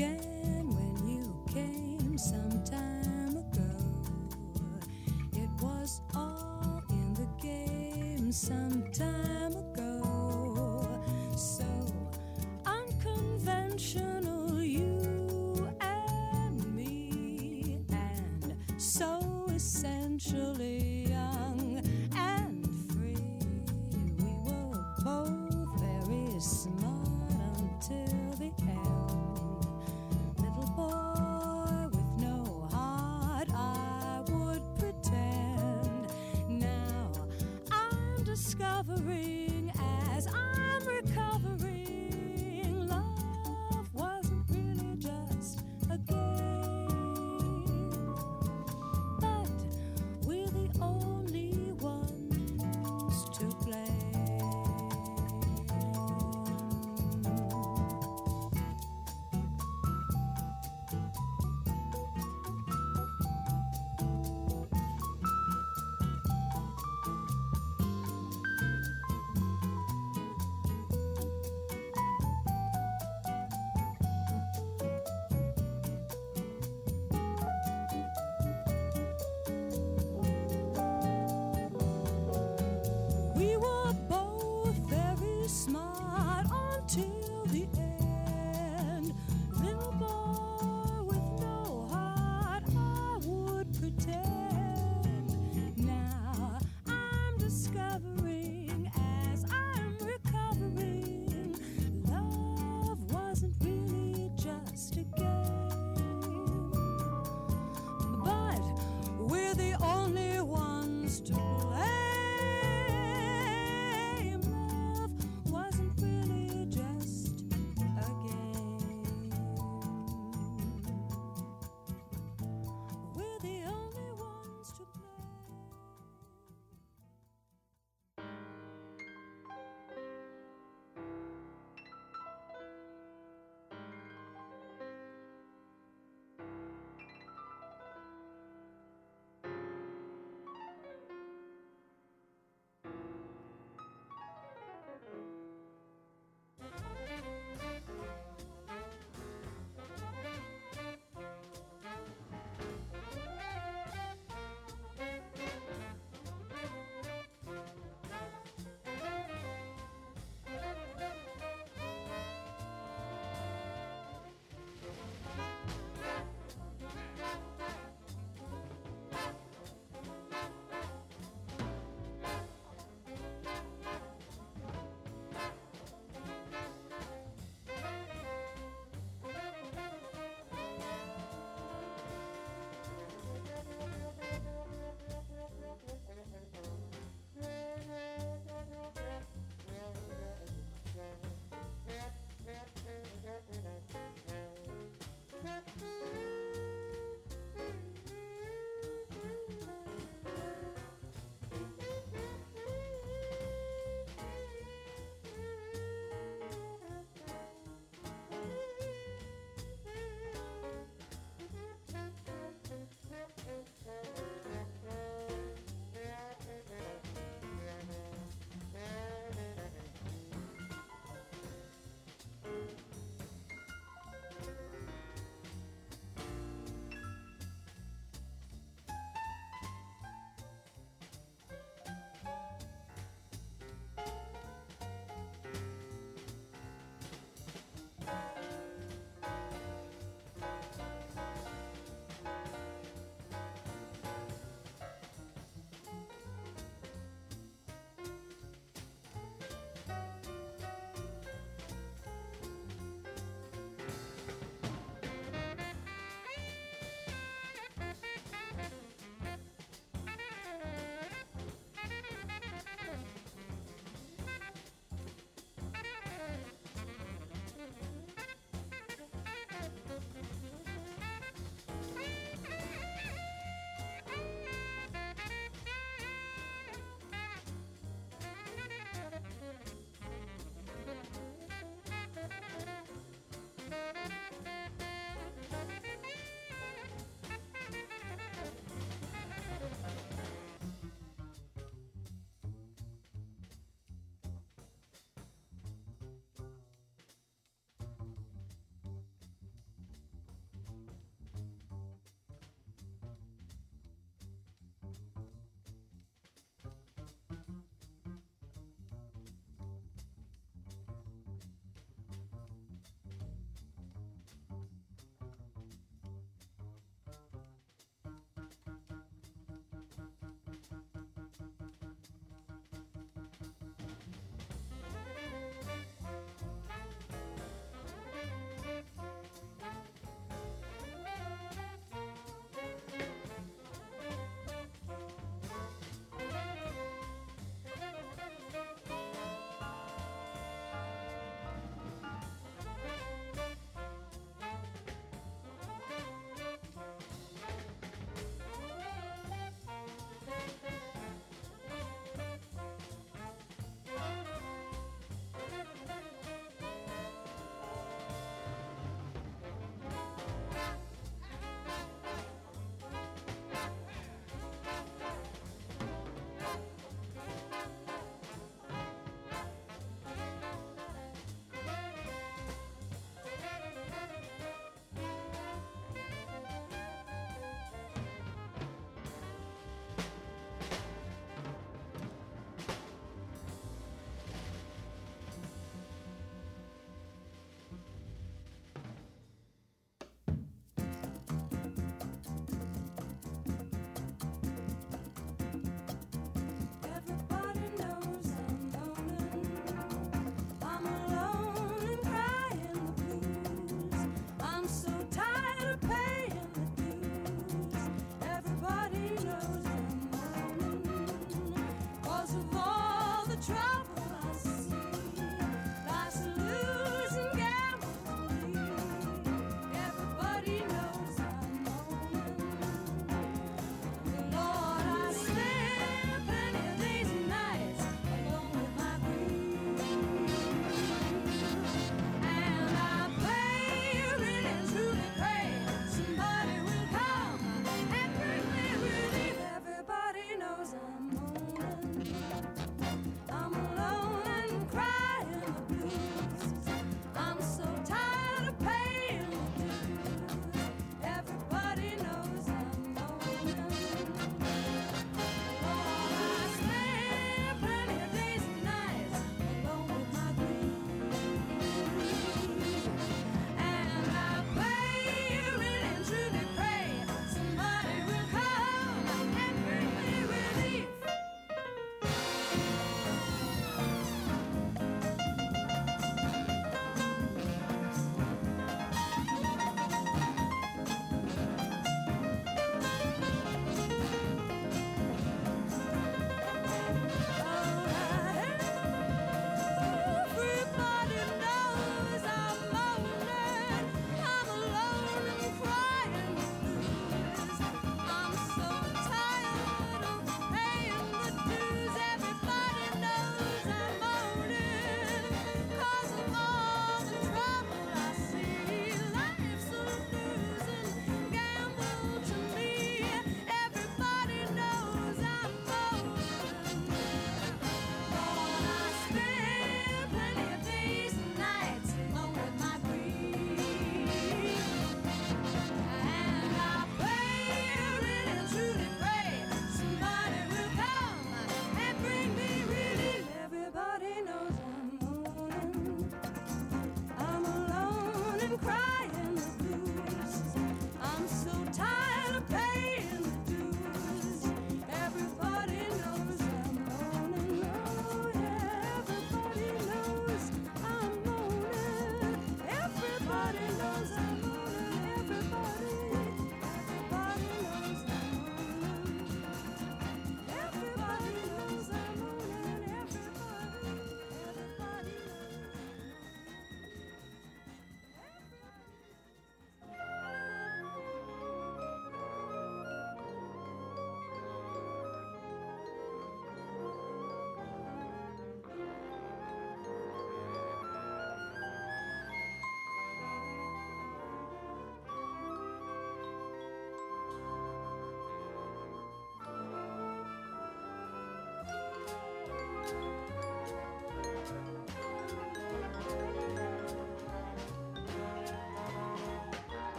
Began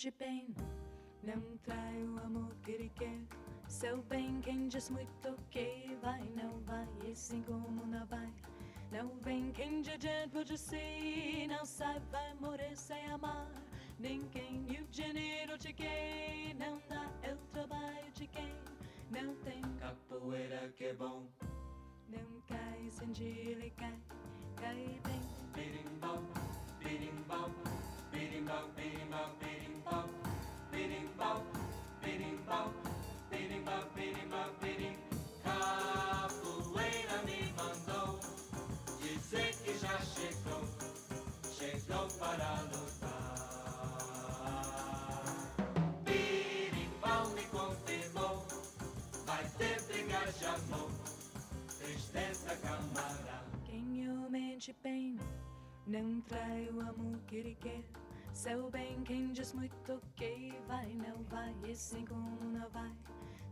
Mente bem. Não trai o amor que ele quer. Seu bem, quem diz muito que vai, não vai, e assim como não vai. Não vem quem de dentro de si, não sai, vai morrer sem amar. Ninguém e o dinheiro de quem não dá, é o trabalho de quem não tem. Capoeira que é bom. Não cai sem ele cai, cai bem. Birimbau, birimbau, birimbau, birimbau, birimbau, birimbau, birimbau, birimbau, birim. Capoeira me mandou dizer que já chegou, chegou para lutar. Birimbau me confirmou, vai ter briga de amor, tristeza camarada. Quem o mente bem, não trai o amor que ele quer. Seu bem, quem diz muito que vai, não vai, e como não vai.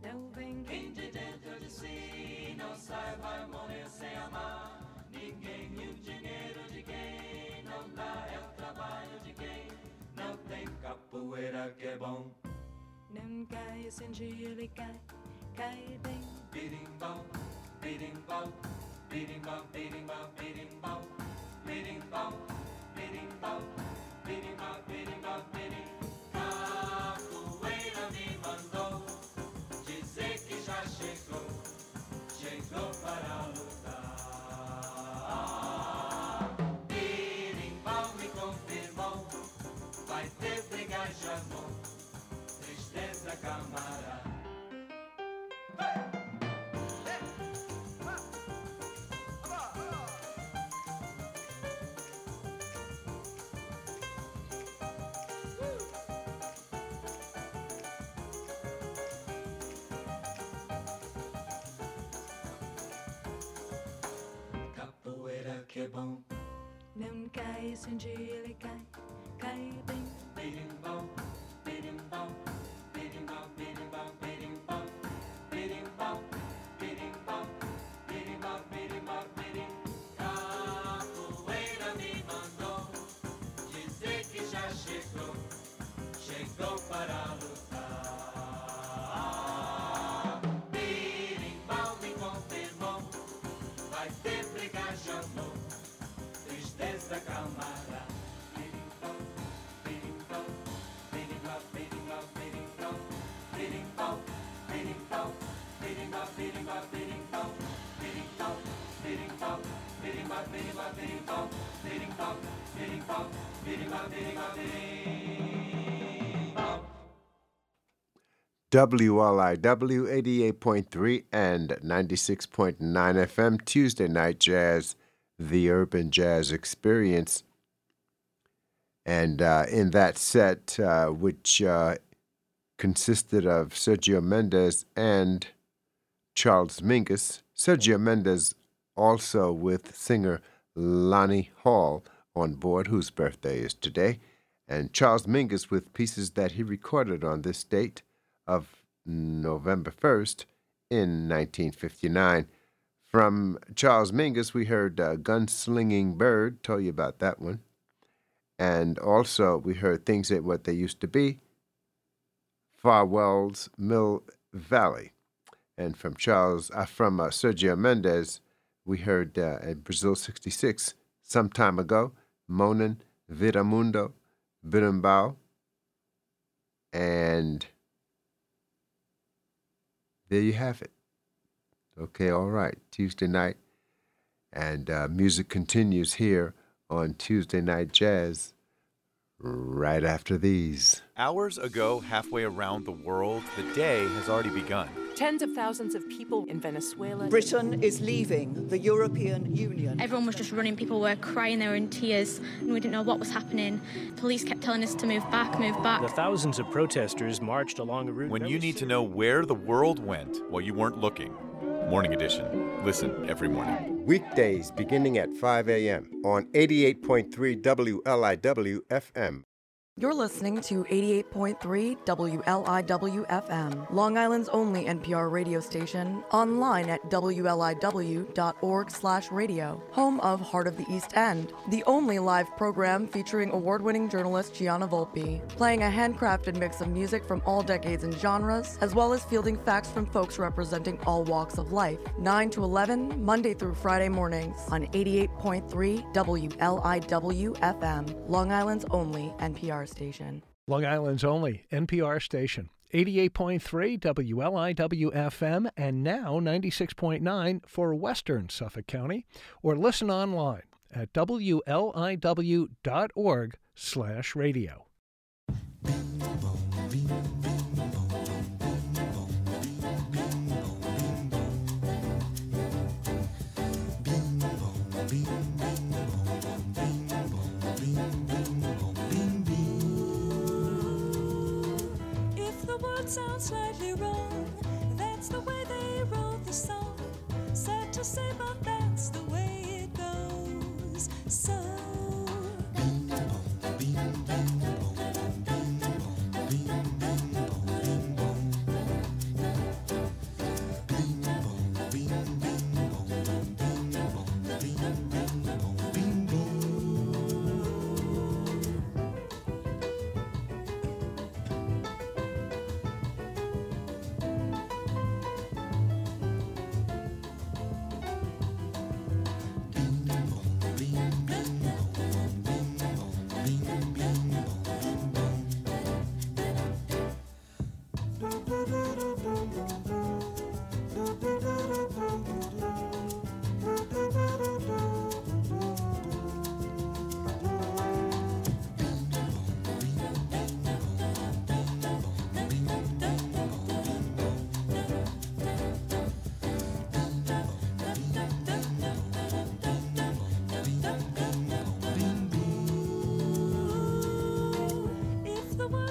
Não vem Quem quem de dentro de si não sai vai morrer sem amar ninguém e o dinheiro de quem não dá é o trabalho de quem não tem capoeira que é bom. não cai sem dia, ele cai, cai bem. Birimbau, birimbau, birimbau, birimbau, birimbau, birimbau, birimbau, birimbau, beni, kalk beni, kalk beni. Kalk que é bom. Não cai sem dia, ele cai, cai bem. Berimbau, berimbau, WLIW 88.3 and 96.9 FM Tuesday Night Jazz, the Urban Jazz Experience. And uh, in that set, uh, which uh, consisted of Sergio Mendes and Charles Mingus, Sergio Mendes also with singer Lani Hall on board, whose birthday is today, and Charles Mingus with pieces that he recorded on this date of November 1st in 1959. From Charles Mingus, we heard uh, Gunslinging Bird, tell you about that one. And also, we heard Things Ain't What They Used to Be, Far Wells Mill Valley. And from Charles, uh, from uh, Sergio Mendes, we heard uh, in Brasil 66, some time ago, Monin, Viramundo, Berimbau, and there you have it. Okay, all right. Tuesday night. And uh, music continues here on Tuesday Night Jazz right after these. Hours ago, halfway around the world, the day has already begun. Tens of thousands of people in Venezuela. Britain is leaving the European Union. Everyone was just running. People were crying. They were in tears, and we didn't know what was happening. Police kept telling us to move back, move back. The thousands of protesters marched along a route. When you need to know where the world went while you weren't looking. Morning Edition. Listen every morning. Weekdays beginning at 5 a.m. on 88.3 WLIW FM. You're listening to 88.3 WLIW FM, Long Island's only NPR radio station, online at wliw.org/radio, home of Heart of the East End, the only live program featuring award-winning journalist Gianna Volpe, playing a handcrafted mix of music from all decades and genres, as well as fielding facts from folks representing all walks of life. 9 to 11, Monday through Friday mornings on 88.3 WLIW FM, Long Island's only NPR station. Long Island's only NPR station. 88.3 WLIW FM and now 96.9 for Western Suffolk County or listen online at wliw.org/radio. If the word sounds slightly wrong, that's the way they wrote the song. Sad to say, but that's the way it goes. So.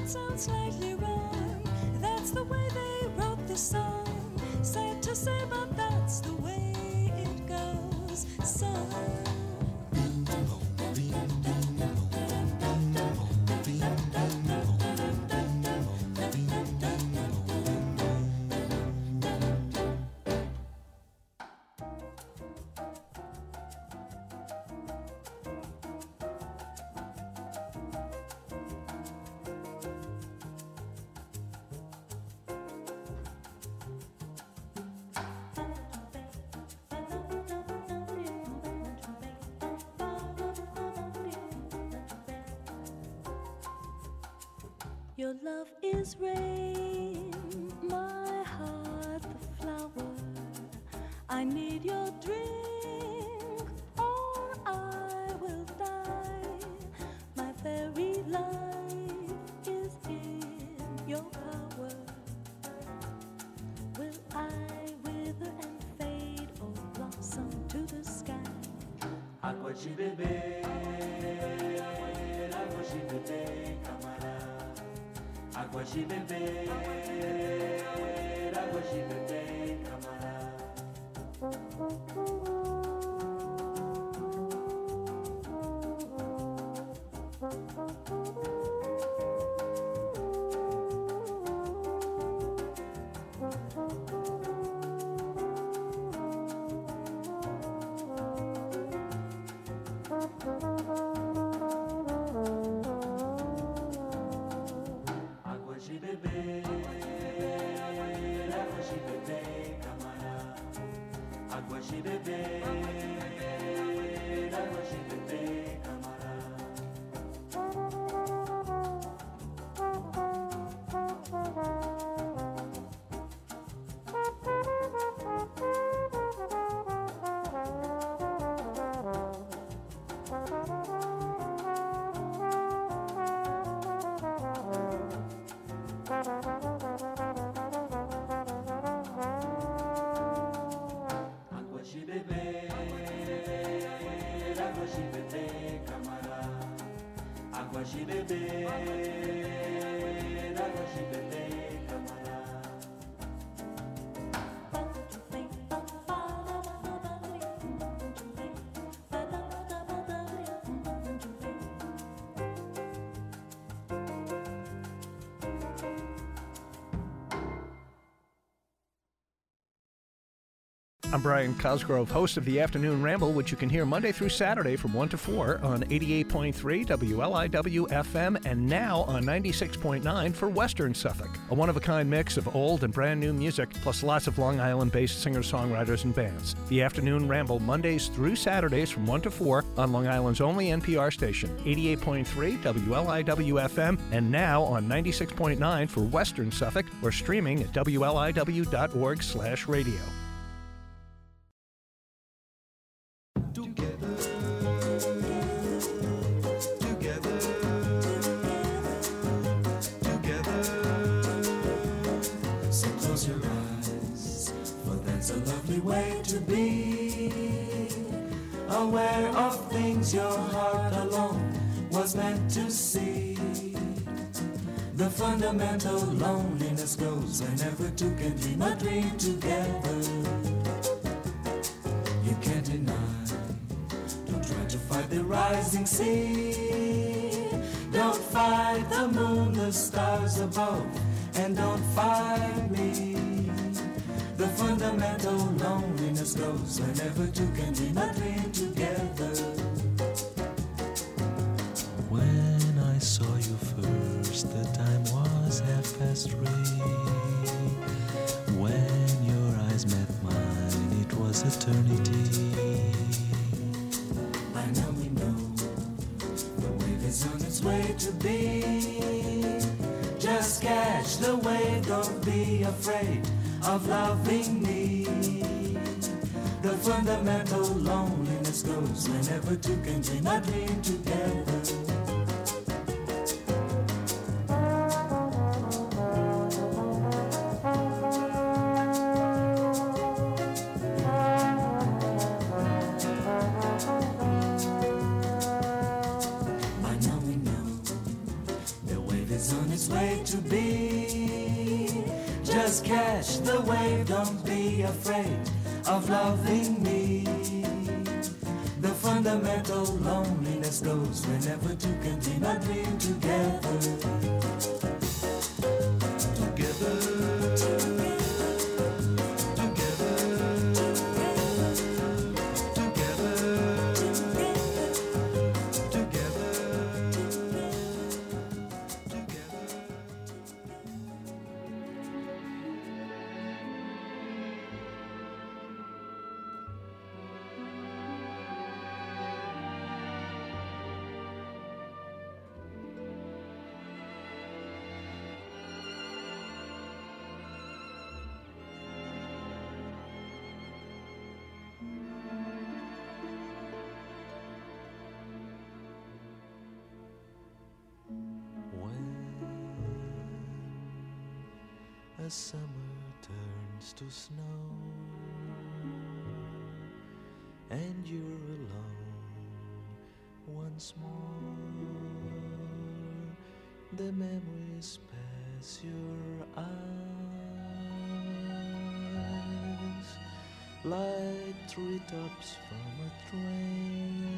Sounds like wrong, Your love is rain, my heart the flower. I need your drink, or I will die. My very life is in your power. Will I wither and fade or blossom to the sky? Água beber, água beber, camarada. Água de beber, água de beber, Água de de beber, I'm Brian Cosgrove, host of the Afternoon Ramble, which you can hear Monday through Saturday from 1 to 4 on 88.3 WLIW FM and now on 96.9 for Western Suffolk. A one of a kind mix of old and brand new music, plus lots of Long Island based singer songwriters and bands. The Afternoon Ramble, Mondays through Saturdays from 1 to 4 on Long Island's only NPR station, 88.3 WLIW FM, and now on 96.9 for Western Suffolk or streaming at WLIW.org slash radio. Fundamental loneliness goes whenever two can dream dream together. As summer turns to snow, and you're alone once more, the memories pass your eyes like treetops from a train.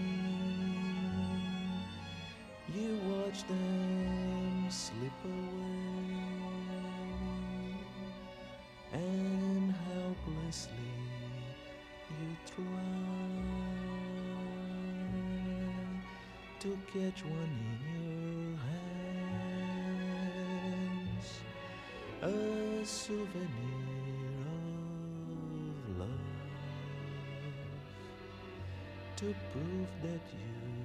You watch them slip away to catch one in your hands, a souvenir of love to prove that you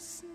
Christmas.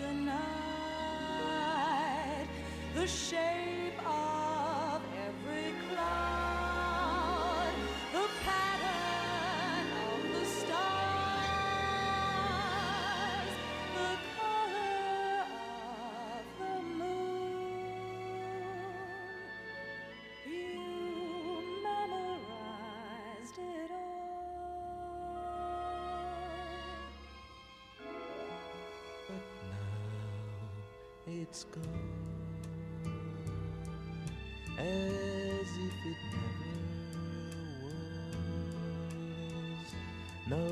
just night. The shade. it's gone as if it never was. No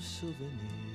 souvenir.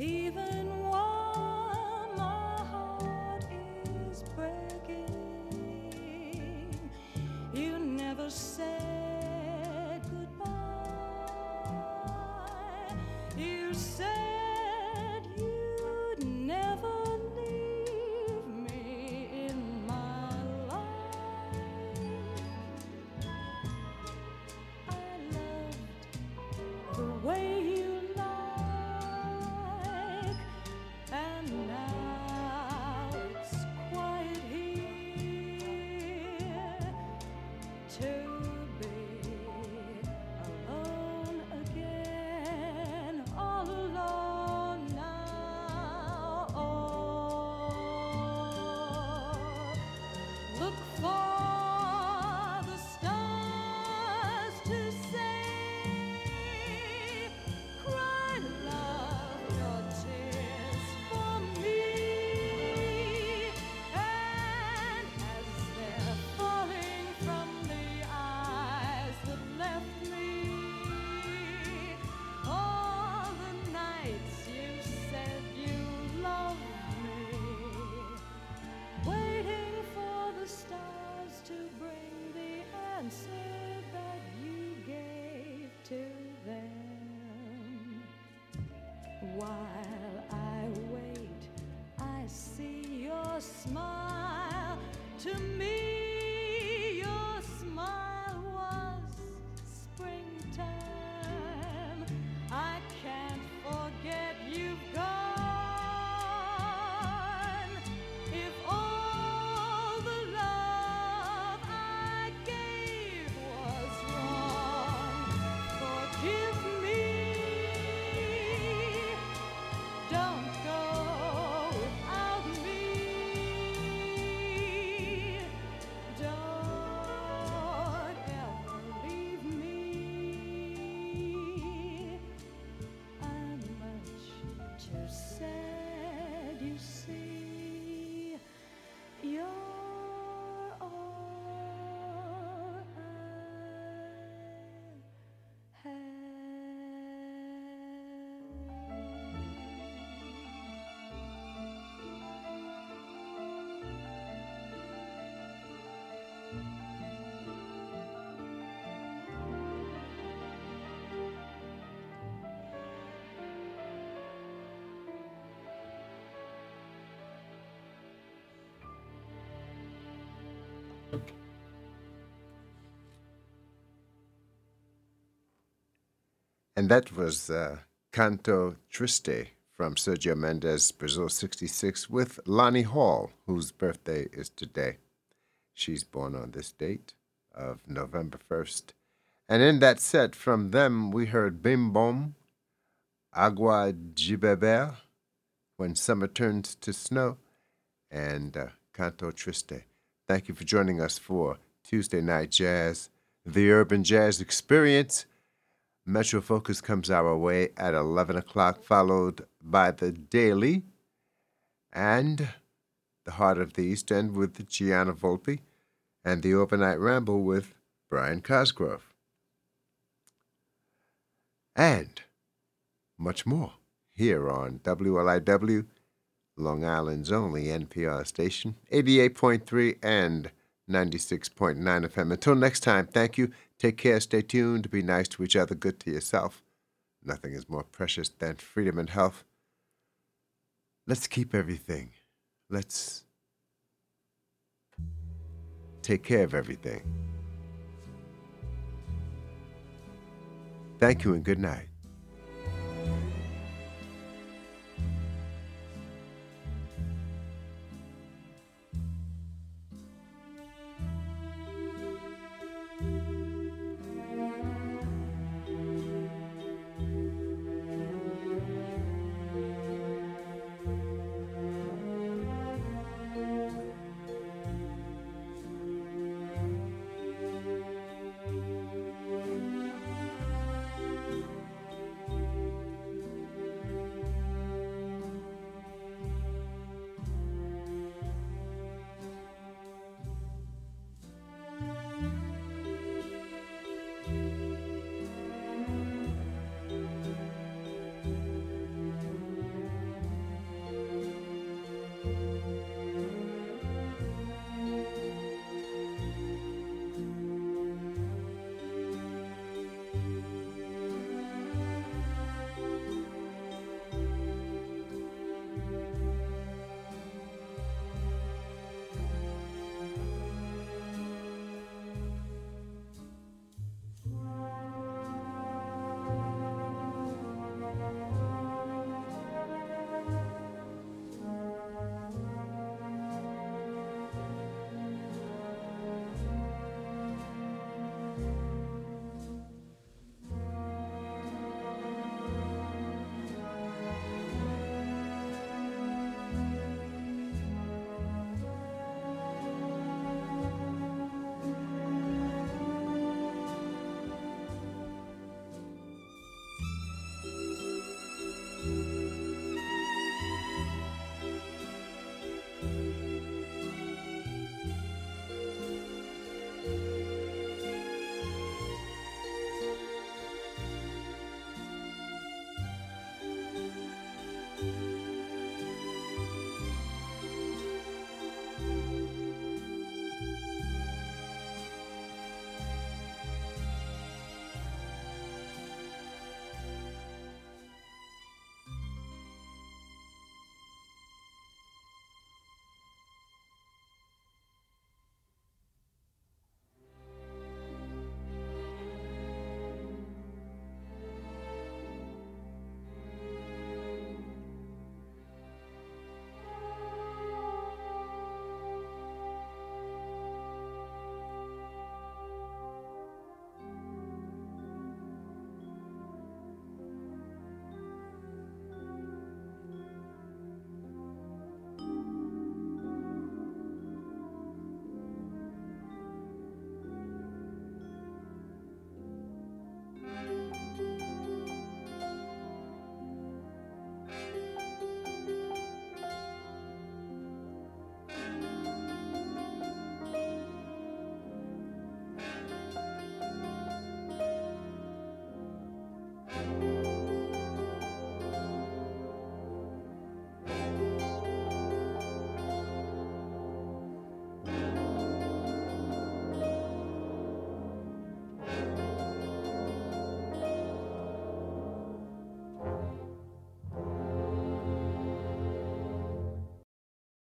even to them. While I wait, I see your smile to me. And that was uh, Canto Triste from Sergio Mendes, Brasil 66, with Lani Hall, whose birthday is today. She's born on this date of November 1st. And in that set from them, we heard Bim Bom, Agua de Beber, When Summer Turns to Snow, and uh, Canto Triste. Thank you for joining us for Tuesday Night Jazz, the Urban Jazz Experience. Metro Focus comes our way at 11 o'clock, followed by the Daily and the Heart of the East End with Gianna Volpe, and the Overnight Ramble with Brian Cosgrove. And much more here on WLIW, Long Island's only NPR station, 88.3 and 96.9 FM. Until next time, thank you. Take care, stay tuned, be nice to each other, good to yourself. Nothing is more precious than freedom and health. Let's keep everything. Let's take care of everything. Thank you and good night.